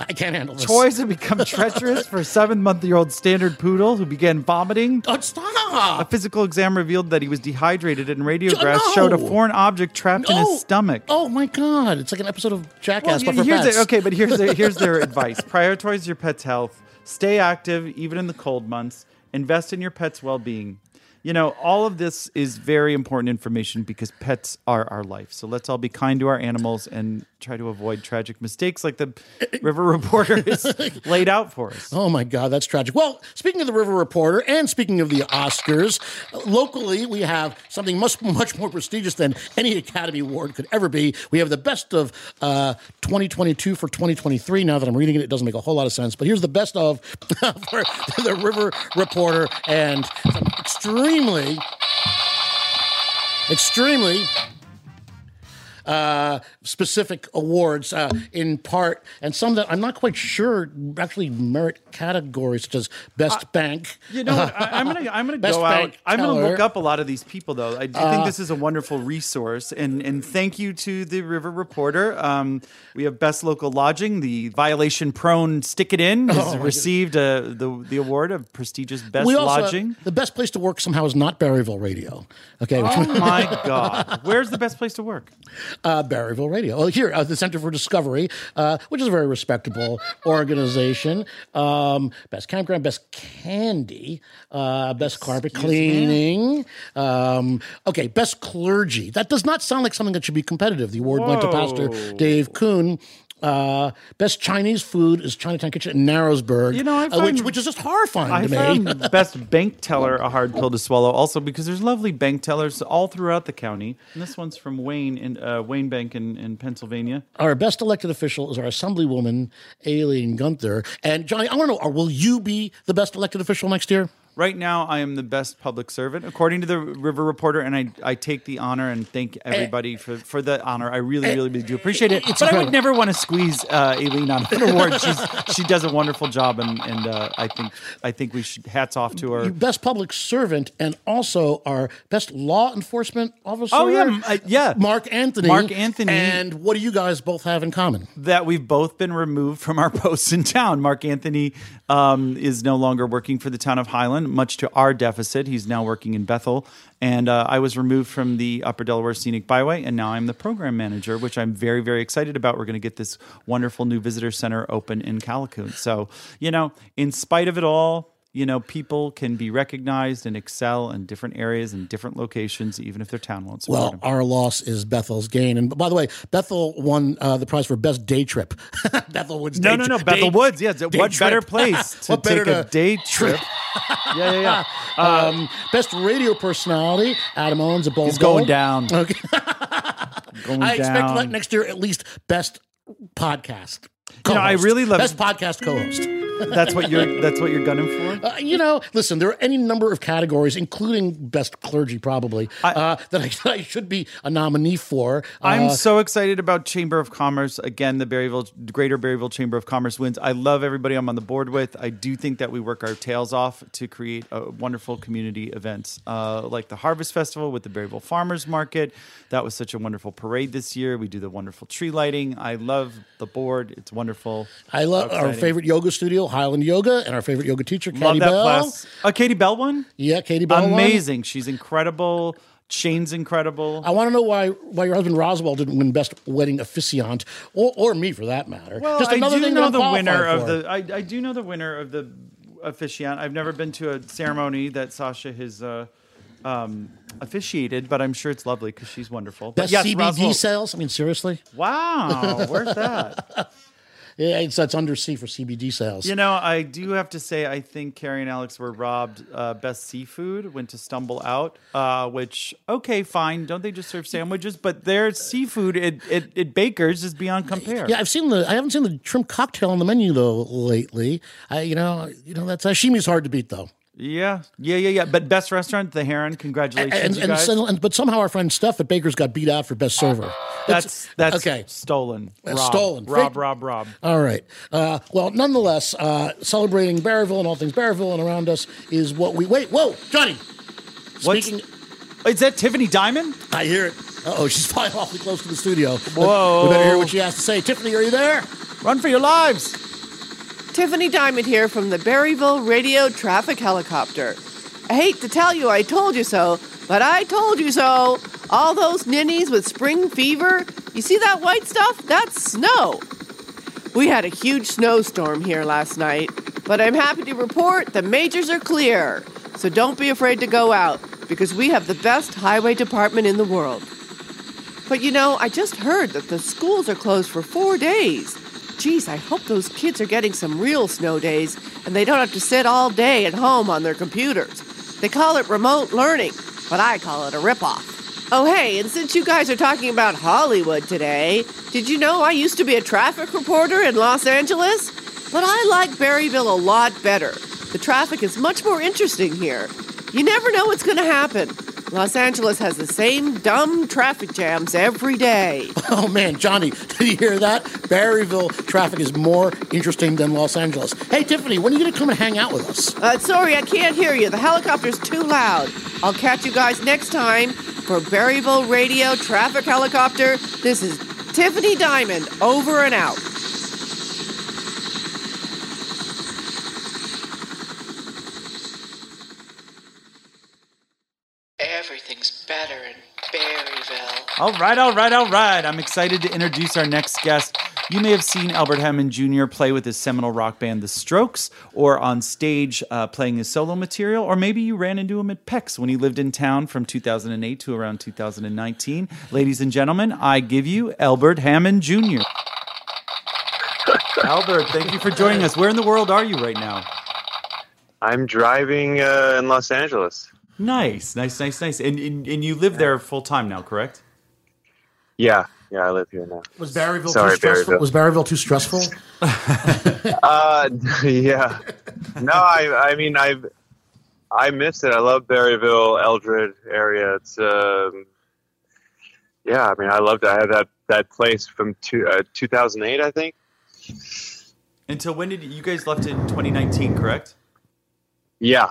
I can't handle this. Toys have become treacherous for a seven-month-year-old standard poodle who began vomiting. Oh, A physical exam revealed that he was dehydrated, and radiographs no. showed a foreign object trapped in his stomach. Oh, my God. It's like an episode of Jackass, Well, but for here's pets. okay, but here's their, here's their advice: prioritize your pet's health, stay active even in the cold months, invest in your pet's well-being. You know, all of this is very important information because pets are our life. So let's all be kind to our animals and try to avoid tragic mistakes like the River Reporter has laid out for us. Oh my God, that's tragic. Well, speaking of the River Reporter and speaking of the Oscars, locally we have something much much more prestigious than any Academy Award could ever be. We have the best of uh, 2022 for 2023. Now that I'm reading it, it doesn't make a whole lot of sense. But here's the best of for the River Reporter and some extremely, extremely uh, specific awards uh, in part, and some that I'm not quite sure actually merit categories such as Best Bank. You know what? I, I'm gonna I'm gonna go out. I'm gonna look up a lot of these people though. I do think this is a wonderful resource, and and thank you to the River Reporter. Um, we have best local lodging. The violation prone Stick It In has Oh, received uh, the the award of prestigious best we also lodging. the best place to work somehow is not Barryville Radio. Okay, Oh my God! Where's the best place to work? Uh, Barryville Radio. Well, here, uh, the Center for Discovery, uh, which is a very respectable organization. Um, best campground, best candy, uh, best carpet cleaning. Um, okay, best clergy. That does not sound like something that should be competitive. The award went to Pastor Dave Kuhn. Uh, best Chinese food is Chinatown Kitchen in Narrowsburg, You know, I uh, which, which is just horrifying I to me. best bank teller a hard pill to swallow. Also, because there's lovely bank tellers all throughout the county. And this one's from Wayne in uh, Wayne Bank in, in Pennsylvania. Our best elected official is our Assemblywoman, Aileen Gunther. And Johnny, I want to know, will you be the best elected official next year? Right now, I am the best public servant, according to the River Reporter, and I, I take the honor and thank everybody for, for the honor. I really, really, really do appreciate it. It's but I would never want to squeeze uh, Aileen out of an award. She's, she does a wonderful job, and, and uh, I think I think we should hats off to her. Best public servant and also our best law enforcement officer. Oh, yeah, uh, yeah. Mark Anthony. Mark Anthony. And what do you guys both have in common? that we've both been removed from our posts in town. Mark Anthony um, is no longer working for the town of Highland, much to our deficit. He's now working in Bethel. And uh, I was removed from the Upper Delaware Scenic Byway, and now I'm the program manager, which I'm very, very excited about. We're going to get this wonderful new visitor center open in Callicoon. So, you know, in spite of it all, you know, people can be recognized and excel in different areas and different locations, even if their town won't support Well, them. our loss is Bethel's gain. And by the way, Bethel won uh, the prize for best day trip. Bethel Woods. No, day no, tri- no. Bethel day- Woods. Yeah. What better place to What better take a to- day trip? yeah, yeah, yeah. Um, best radio personality, Adam Owens of Bold He's going Gold. down. Okay. Going I expect down. like next year at least best podcast. You know, I really love- best podcast co-host. That's what you're. That's what you're gunning for. Uh, you know, listen, there are any number of categories, including best clergy, probably uh, that, I, that I should be a nominee for. I'm Uh, so excited about Chamber of Commerce. Again, the Barryville, Greater Barryville Chamber of Commerce wins. I love everybody I'm on the board with. I do think that we work our tails off to create wonderful community events, uh, like the Harvest Festival with the Barryville Farmers Market. That was such a wonderful parade this year. We do the wonderful tree lighting. I love the board. It's wonderful. I love our exciting. favorite yoga studio, Highland Yoga, and our favorite yoga teacher, Love Katie that Bell. class. Uh, Katie Bell won. Yeah, Katie Bell. won. Amazing. She's incredible. Shane's incredible. I want to know why why your husband Roswell didn't win best wedding officiant, or, or me for that matter. Well, Just I do thing know the winner of for. the. I, I do know the winner of the officiant. I've never been to a ceremony that Sasha has uh, um, officiated, but I'm sure it's lovely because she's wonderful. But best yes, CBD Roswell- sales. I mean, seriously. Wow, where's that? Yeah, it's that's under C for CBD sales. You know, I do have to say, I think Carrie and Alex were robbed. Uh, best seafood went to Stumble Out, uh, which okay, fine. Don't they just serve sandwiches? But their seafood at, at, at Baker's is beyond compare. Yeah, I've seen the. I haven't seen the shrimp cocktail on the menu though lately. I, you know, you know that's sashimi's hard to beat though. Yeah, yeah, yeah, yeah. But best restaurant, the Heron. Congratulations, And, you and, guys. and- but somehow our friend Steph at Baker's got beat out for best server. that's that's okay. stolen. Rob, stolen. Rob, Rob, Rob. All right. Uh, well, nonetheless, uh, celebrating Barryville and all things Barryville and around us is what we wait. Whoa, Johnny. What's- Speaking, Is that Tiffany Diamond? I hear it. Uh oh, she's flying awfully close to the studio. Whoa. We better hear what she has to say. Tiffany, are you there? Run for your lives. Tiffany Diamond here from the Barryville Radio Traffic Helicopter. I hate to tell you I told you so, but I told you so. All those ninnies with spring fever, you see that white stuff? That's snow. We had a huge snowstorm here last night, but I'm happy to report the majors are clear. So don't be afraid to go out, because we have the best highway department in the world. But you know, I just heard that the schools are closed for four days. Geez, I hope those kids are getting some real snow days and they don't have to sit all day at home on their computers. They call it remote learning, but I call it a ripoff. Oh, hey, and since you guys are talking about Hollywood today, did you know I used to be a traffic reporter in Los Angeles? But I like Barryville a lot better. The traffic is much more interesting here. You never know what's going to happen. Los Angeles has the same dumb traffic jams every day. Oh man, Johnny, did you hear that? Barryville traffic is more interesting than Los Angeles. Hey, Tiffany, when are you going to come and hang out with us? Uh, sorry, I can't hear you. The helicopter's too loud. I'll catch you guys next time for Barryville Radio Traffic Helicopter. This is Tiffany Diamond, over and out. Everything's better in Barryville. All right, all right, all right. I'm excited to introduce our next guest. You may have seen Albert Hammond Jr. play with his seminal rock band, The Strokes, or on stage uh, playing his solo material, or maybe you ran into him at Peck's when he lived in town from 2008 to around 2019. Ladies and gentlemen, I give you Albert Hammond Jr. Albert, thank you for joining us. Where in the world are you right now? I'm driving uh, in Los Angeles. Nice, nice, nice, nice. And, and, and you live there full time now, correct? Yeah, yeah, I live here now. Was Barryville Sorry, too stressful? Berryville. Was Barryville too stressful? uh, yeah. No, I, I mean, I, I miss it. I love Barryville, Eldred area. It's, um, yeah. I mean, I loved. it. I had that that place from two, uh, 2008, I think. Until when did you guys left in 2019, correct? Yeah.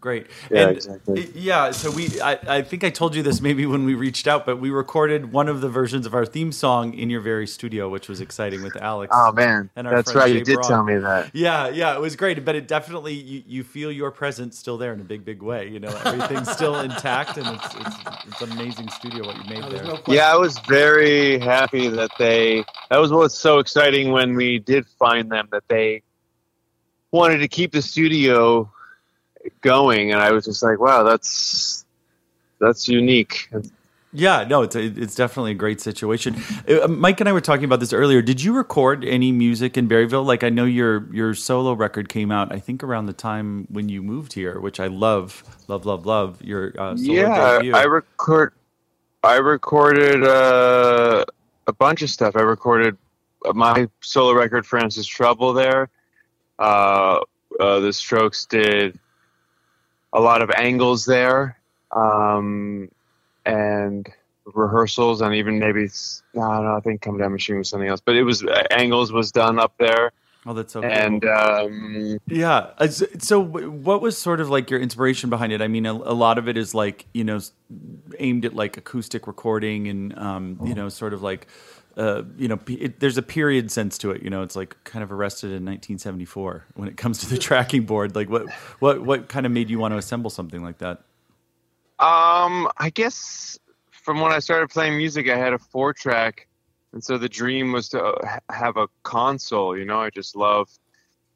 Great. Yeah, and, exactly. uh, Yeah, so we I, I think I told you this maybe when we reached out, but we recorded one of the versions of our theme song in your very studio, which was exciting with Alex. Oh man, and our that's right. Jay You did Braun. tell me that. Yeah, yeah, it was great, but it definitely you, you feel your presence still there in a big, big way. You know, everything's still intact, and it's it's, it's amazing studio what you made there. Yeah, I was very happy that they. That was what was so exciting when we did find them that they wanted to keep the studio going, and I was just like, wow, that's that's unique. Yeah, no, it's a, it's definitely a great situation. Uh, Mike and I were talking about this earlier. Did you record any music in Barryville? Like I know your your solo record came out, I think around the time when you moved here, which I love, love, love, love. Your uh, solo yeah, debut. I record. I recorded uh, a bunch of stuff. I recorded my solo record, Francis Trouble. There, uh, uh, the Strokes did a lot of angles there, um, and rehearsals, and even maybe s- I don't know. I think Comedown Machine was something else, but it was uh, angles was done up there. Oh, that's so cool. And um, Yeah. So, so what was sort of like your inspiration behind it? I mean, a, a lot of it is like, you know, aimed at like acoustic recording and, um, you know, sort of like, uh, you know, it, there's a period sense to it. You know, it's like kind of arrested in 1974 when it comes to the tracking board. Like, what, what, what kind of made you want to assemble something like that? Um, I guess from when I started playing music, I had a four track, and so the dream was to uh, have a console. You know, I just love.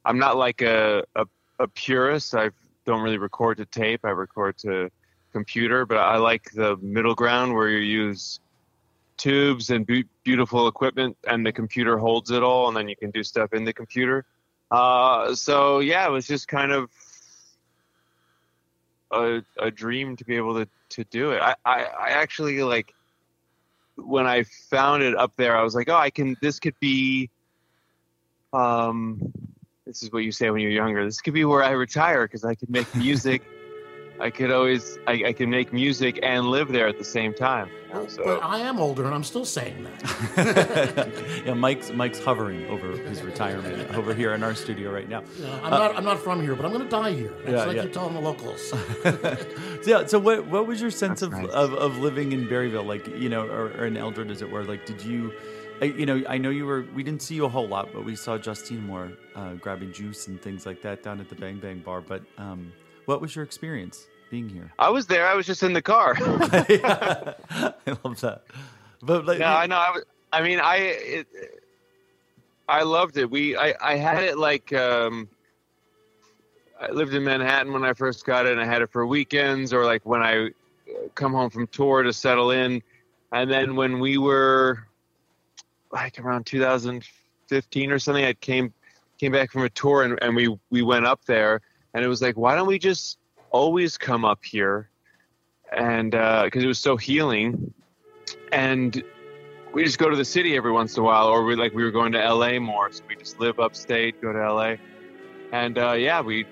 I'm not like a a, a purist. I don't really record to tape. I record to computer, but I like the middle ground where you use tubes and be- beautiful equipment, and the computer holds it all, and then you can do stuff in the computer. Uh, so yeah, it was just kind of a, a dream to be able to, to do it. I, I, I actually like when I found it up there, I was like, oh, I can, this could be, um, this is what you say when you're younger. This could be where I retire because I could make music. I could always, I, I can make music and live there at the same time. you know, so. But I am older, and I'm still saying that. yeah, Mike's Mike's hovering over his retirement over here in our studio right now. You know, I'm Uh, not. I'm not from here, but I'm going to die here. That's Yeah, what I yeah. keep telling the locals. So, yeah. So what what was your sense of, of of living in Barryville, like you know, or, or in Eldred, as it were? Like, did you, I, you know, I know you were. We didn't see you a whole lot, but we saw Justine more uh, grabbing juice and things like that down at the Bang Bang Bar. But um, what was your experience being here? I was there. I was just in the car. I love that. But like, no, I know. I, was, I mean, I it, I loved it. We I, I had it like um, I lived in Manhattan when I first got it, and I had it for weekends or like when I uh, come home from tour to settle in, and then when we were like around 2015 or something, I came came back from a tour and, and we we went up there, and it was like, why don't we just always come up here? And because it was so healing, and we just go to the city every once in a while, or we like we were going to LA more, so we just live upstate, go to LA, and uh, yeah, we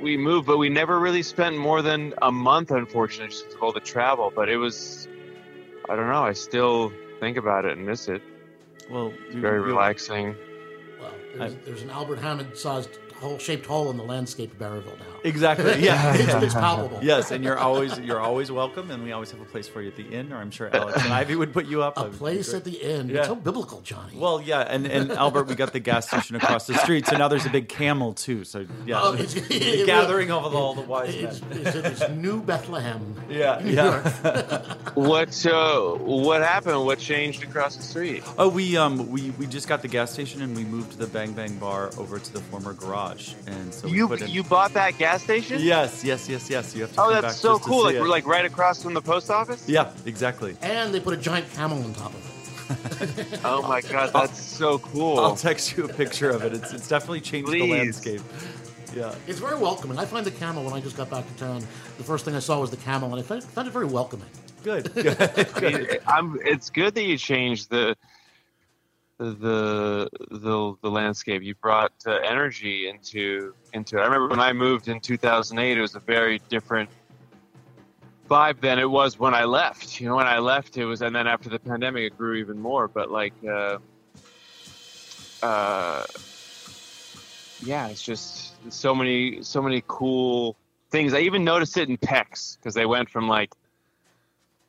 we moved, but we never really spent more than a month, unfortunately, just all the travel. But it was, I don't know, I still think about it and miss it. Well, very relaxing. Well, there's, there's an Albert Hammond sized hole shaped hole in the landscape of Barryville now. Exactly. Yeah. it's, it's palpable. Yes, and you're always you're always welcome, and we always have a place for you at the inn, or I'm sure Alex and Ivy would put you up. A That place great. at the inn. Yeah. It's so biblical, Johnny. Well, yeah, and, and Albert, we got the gas station across the street, so now there's a big camel too. So yeah, Oh, it's- the gathering of all the wise It's, men. it's, it's New Bethlehem. Yeah, New yeah. York. What uh, what happened? What changed across the street? Oh, we um we, we just got the gas station and we moved the Bang Bang Bar over to the former garage, and so You in, you bought that gas station? yes yes yes yes you have to Oh, come that's back so just cool! Like it. we're like right across from the post office. yeah exactly. And they put a giant camel on top of it. Oh my god, that's so cool. I'll text you a picture of it. It's it's definitely changed the landscape. Yeah. It's very welcoming. I find the camel when I just got back to town. The first thing I saw was the camel, and I found, found it very welcoming. Good. Good. I mean, I'm, it's good that you changed the the the the landscape. You brought uh, energy into into. it. I remember when I moved in 2008. It was a very different vibe than it was when I left. You know, when I left, it was, and then after the pandemic, it grew even more. But like, uh, uh, yeah, it's just so many so many cool things. I even noticed it in Peck's because they went from like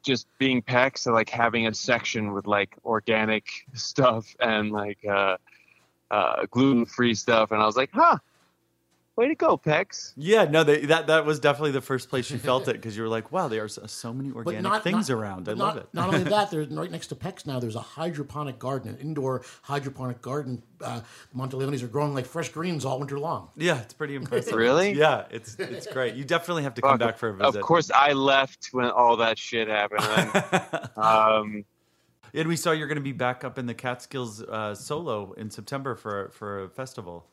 just being Peck's to like having a section with like organic stuff and like uh, uh, gluten free stuff, and I was like, huh, way to go, Peck's. Yeah, no, they, that that was definitely the first place you felt it because you were like, "Wow, there are so, so many organic not, things not- around." I but love not, it. Not only that, there's right next to Peck's now. There's a hydroponic garden, an indoor hydroponic garden. Uh, Monteleones are growing like fresh greens all winter long. yeah, it's pretty impressive. Really? Yeah, it's it's great. You definitely have to come Fuck, back for a visit. Of course, I left when all that shit happened. And, um, And we saw you're going to be back up in the Catskills uh, solo in September for for a festival.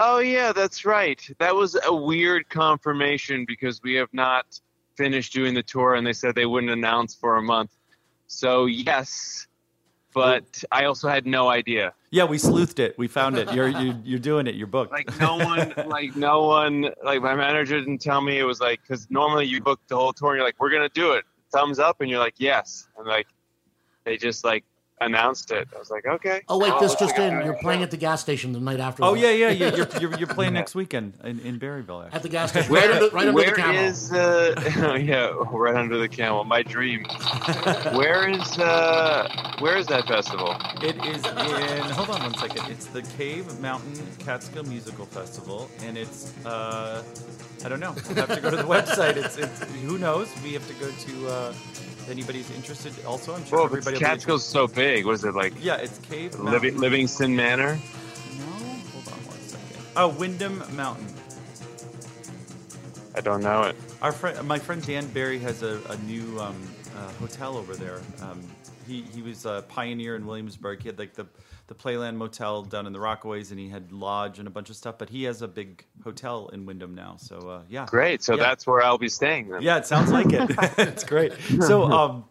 Oh yeah, that's right. That was a weird confirmation because we have not finished doing the tour, and they said they wouldn't announce for a month. So yes, but I also had no idea. Yeah, we sleuthed it. We found it. You're you're, you're doing it. You're booked. like no one like no one like my manager didn't tell me it was like because normally you book the whole tour and you're like we're gonna do it thumbs up and you're like yes and like they just like announced it i was like okay Oh wait, I'll this just in. You're playing at the gas station the night after. oh that. yeah, yeah. You're you're, you're, you're playing next weekend in, in Barryville. Actually. At the gas station, right where, under, right under where the camel. is, uh yeah right under the camel my dream where is uh where is that festival It is in. Hold on one second. It's the Cave Mountain Catskill Musical Festival, and it's. Uh, I don't know. We'll have to go to the website. It's. It's. Who knows? We have to go to. Uh, if anybody's interested. Also, I'm sure well everybody. will be catskill's so big what is it like. Yeah, it's Cave Mountain. livingston manor No, hold on one second. Oh, Windham Mountain. i don't know it Our friend, my friend Dan Barry has a, a new um, uh, hotel over there. Um, he he was a pioneer in Williamsburg. He had like the the Playland Motel down in the Rockaways, and he had lodge and a bunch of stuff. But he has a big hotel in Windham now. So uh, yeah, great so Yeah. that's where i'll be staying then Yeah, it sounds like it. it's great. So um,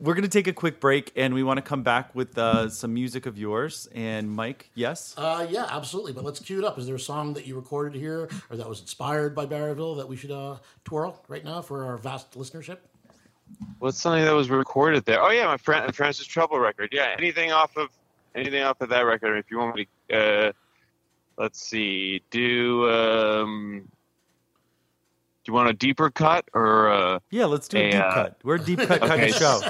we're gonna take a quick break, and we want to come back with uh, some music of yours. And Mike, yes. Uh, yeah, absolutely. But let's cue it up. Is there a song that you recorded here or that was inspired by Barryville that we should uh, twirl right now for our vast listenership? What's something that was recorded there? Oh yeah, my friend Francis Trouble record. Yeah, anything off of anything off of that record. If you want me to, uh, let's see, do um, do you want a deeper cut or uh, Yeah, let's do a a, deep uh, cut. We're a deep cut kind of show.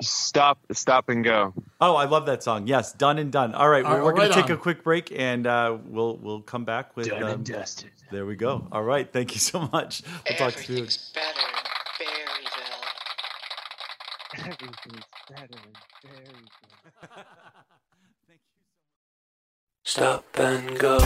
stop, stop and go? Oh, I love that song. Yes, done and done. All right, All well, right, we're going right to take on. a quick break, and uh, we'll we'll come back with. Done um, and dusted. there we go. All right, thank you so much. We'll talk to you. better in Barryville. Everything's better in Barryville. Stop and go.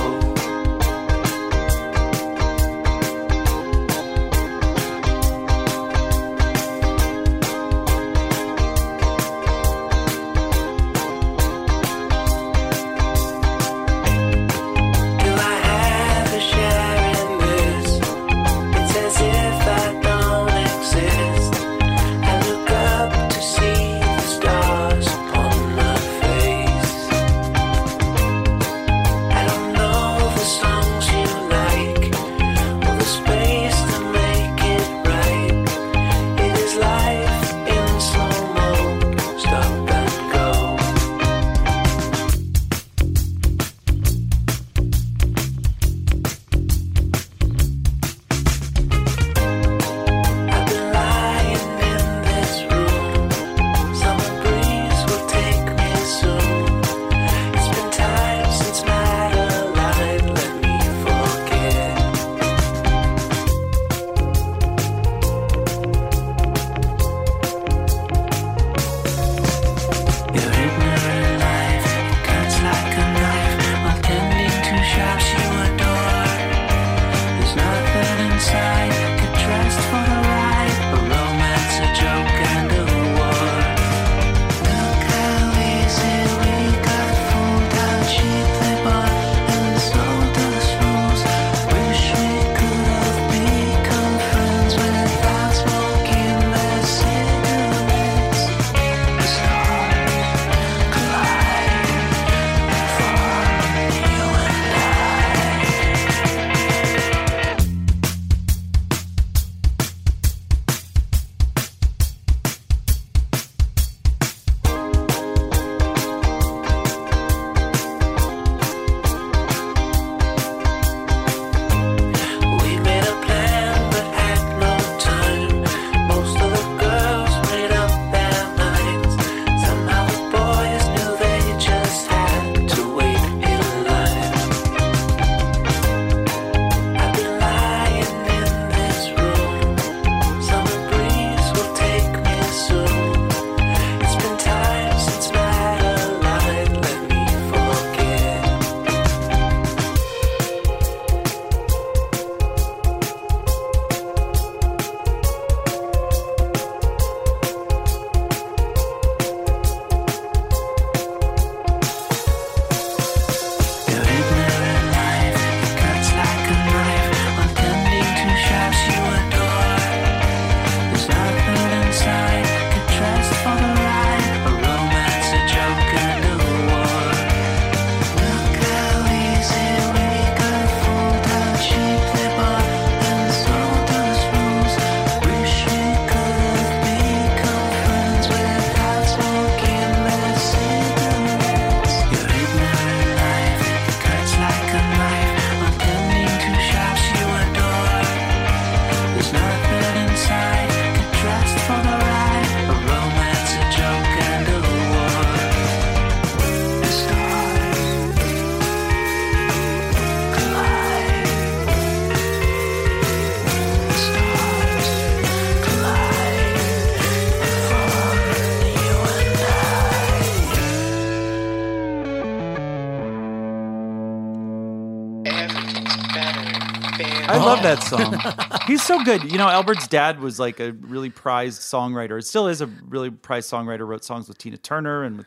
That song. He's so good. You know, Albert's dad was like a really prized songwriter. It still is a really prized songwriter. Wrote songs with Tina Turner and with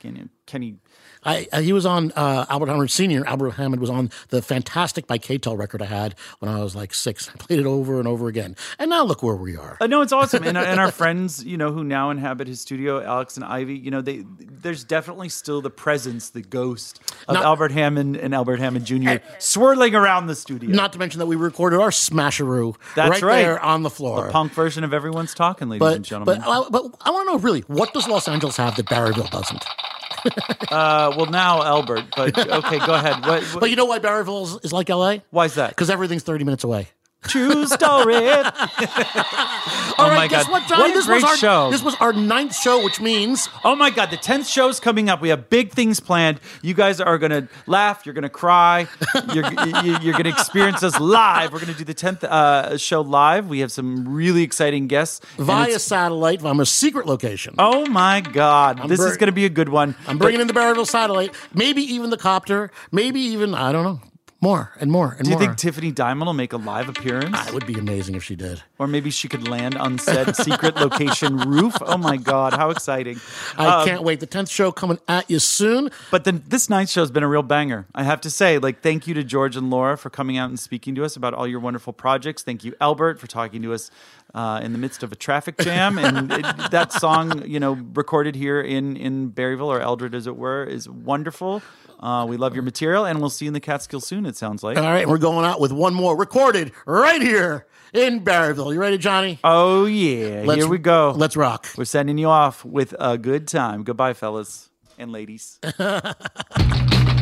Kenny. Kenny I, uh, he was on uh, Albert Hammond Sr. Albert Hammond was on the Fantastic by K-Tel record I had when I was like six. I played it over and over again. And now look where we are. Uh, no, it's awesome, and, and our friends, you know, who now inhabit his studio, Alex and Ivy, you know, they there's definitely still the presence, the ghost of Not- Albert Hammond and Albert Hammond Jr. swirling around the studio. Not to mention that we recorded our smasheroo That's right, right. there on the floor. the punk version of everyone's talking, ladies but, and gentlemen. but, but I want to know really, what does Los Angeles have that Barryville doesn't? uh, well, now Albert, but okay, go ahead. What, what, But you know why Barryville is, is like LA? why is that? Because everything's 30 minutes away. True story. All Oh right, my guess God. what, Johnny? What a this great was our show. This was our ninth show, which means Oh my God, the 10th show's coming up. We have big things planned. You guys are going to laugh. You're going to cry. You're, you- you're going to experience us live. We're going to do the 10th uh, show live. We have some really exciting guests. via satellite from a secret location. Oh my God. I'm this br- is going to be a good one. I'm bringing in the Barryville satellite, maybe even the copter, maybe even I don't know, more and more and more. Do you more. think Tiffany Diamond will make a live appearance? Ah, it would be amazing if she did. Or maybe she could land on said secret location roof. Oh my God, how exciting. I Um, can't wait. The tenth show coming at you soon. But then this ninth show has been a real banger. I have to say, like, thank you to George and Laura for coming out and speaking to us about all your wonderful projects. Thank you, Albert, for talking to us uh, in the midst of a traffic jam. And it, that song, you know, recorded here in in Barryville or Eldred, as it were, is wonderful. Uh, we love your material, and we'll see you in the Catskill soon. It sounds like. All right, we're going out with one more recorded right here in Barryville. You ready, Johnny? Oh yeah, Let's- here we go. Let's rock. We're sending you off with a good time. Goodbye, fellas and ladies.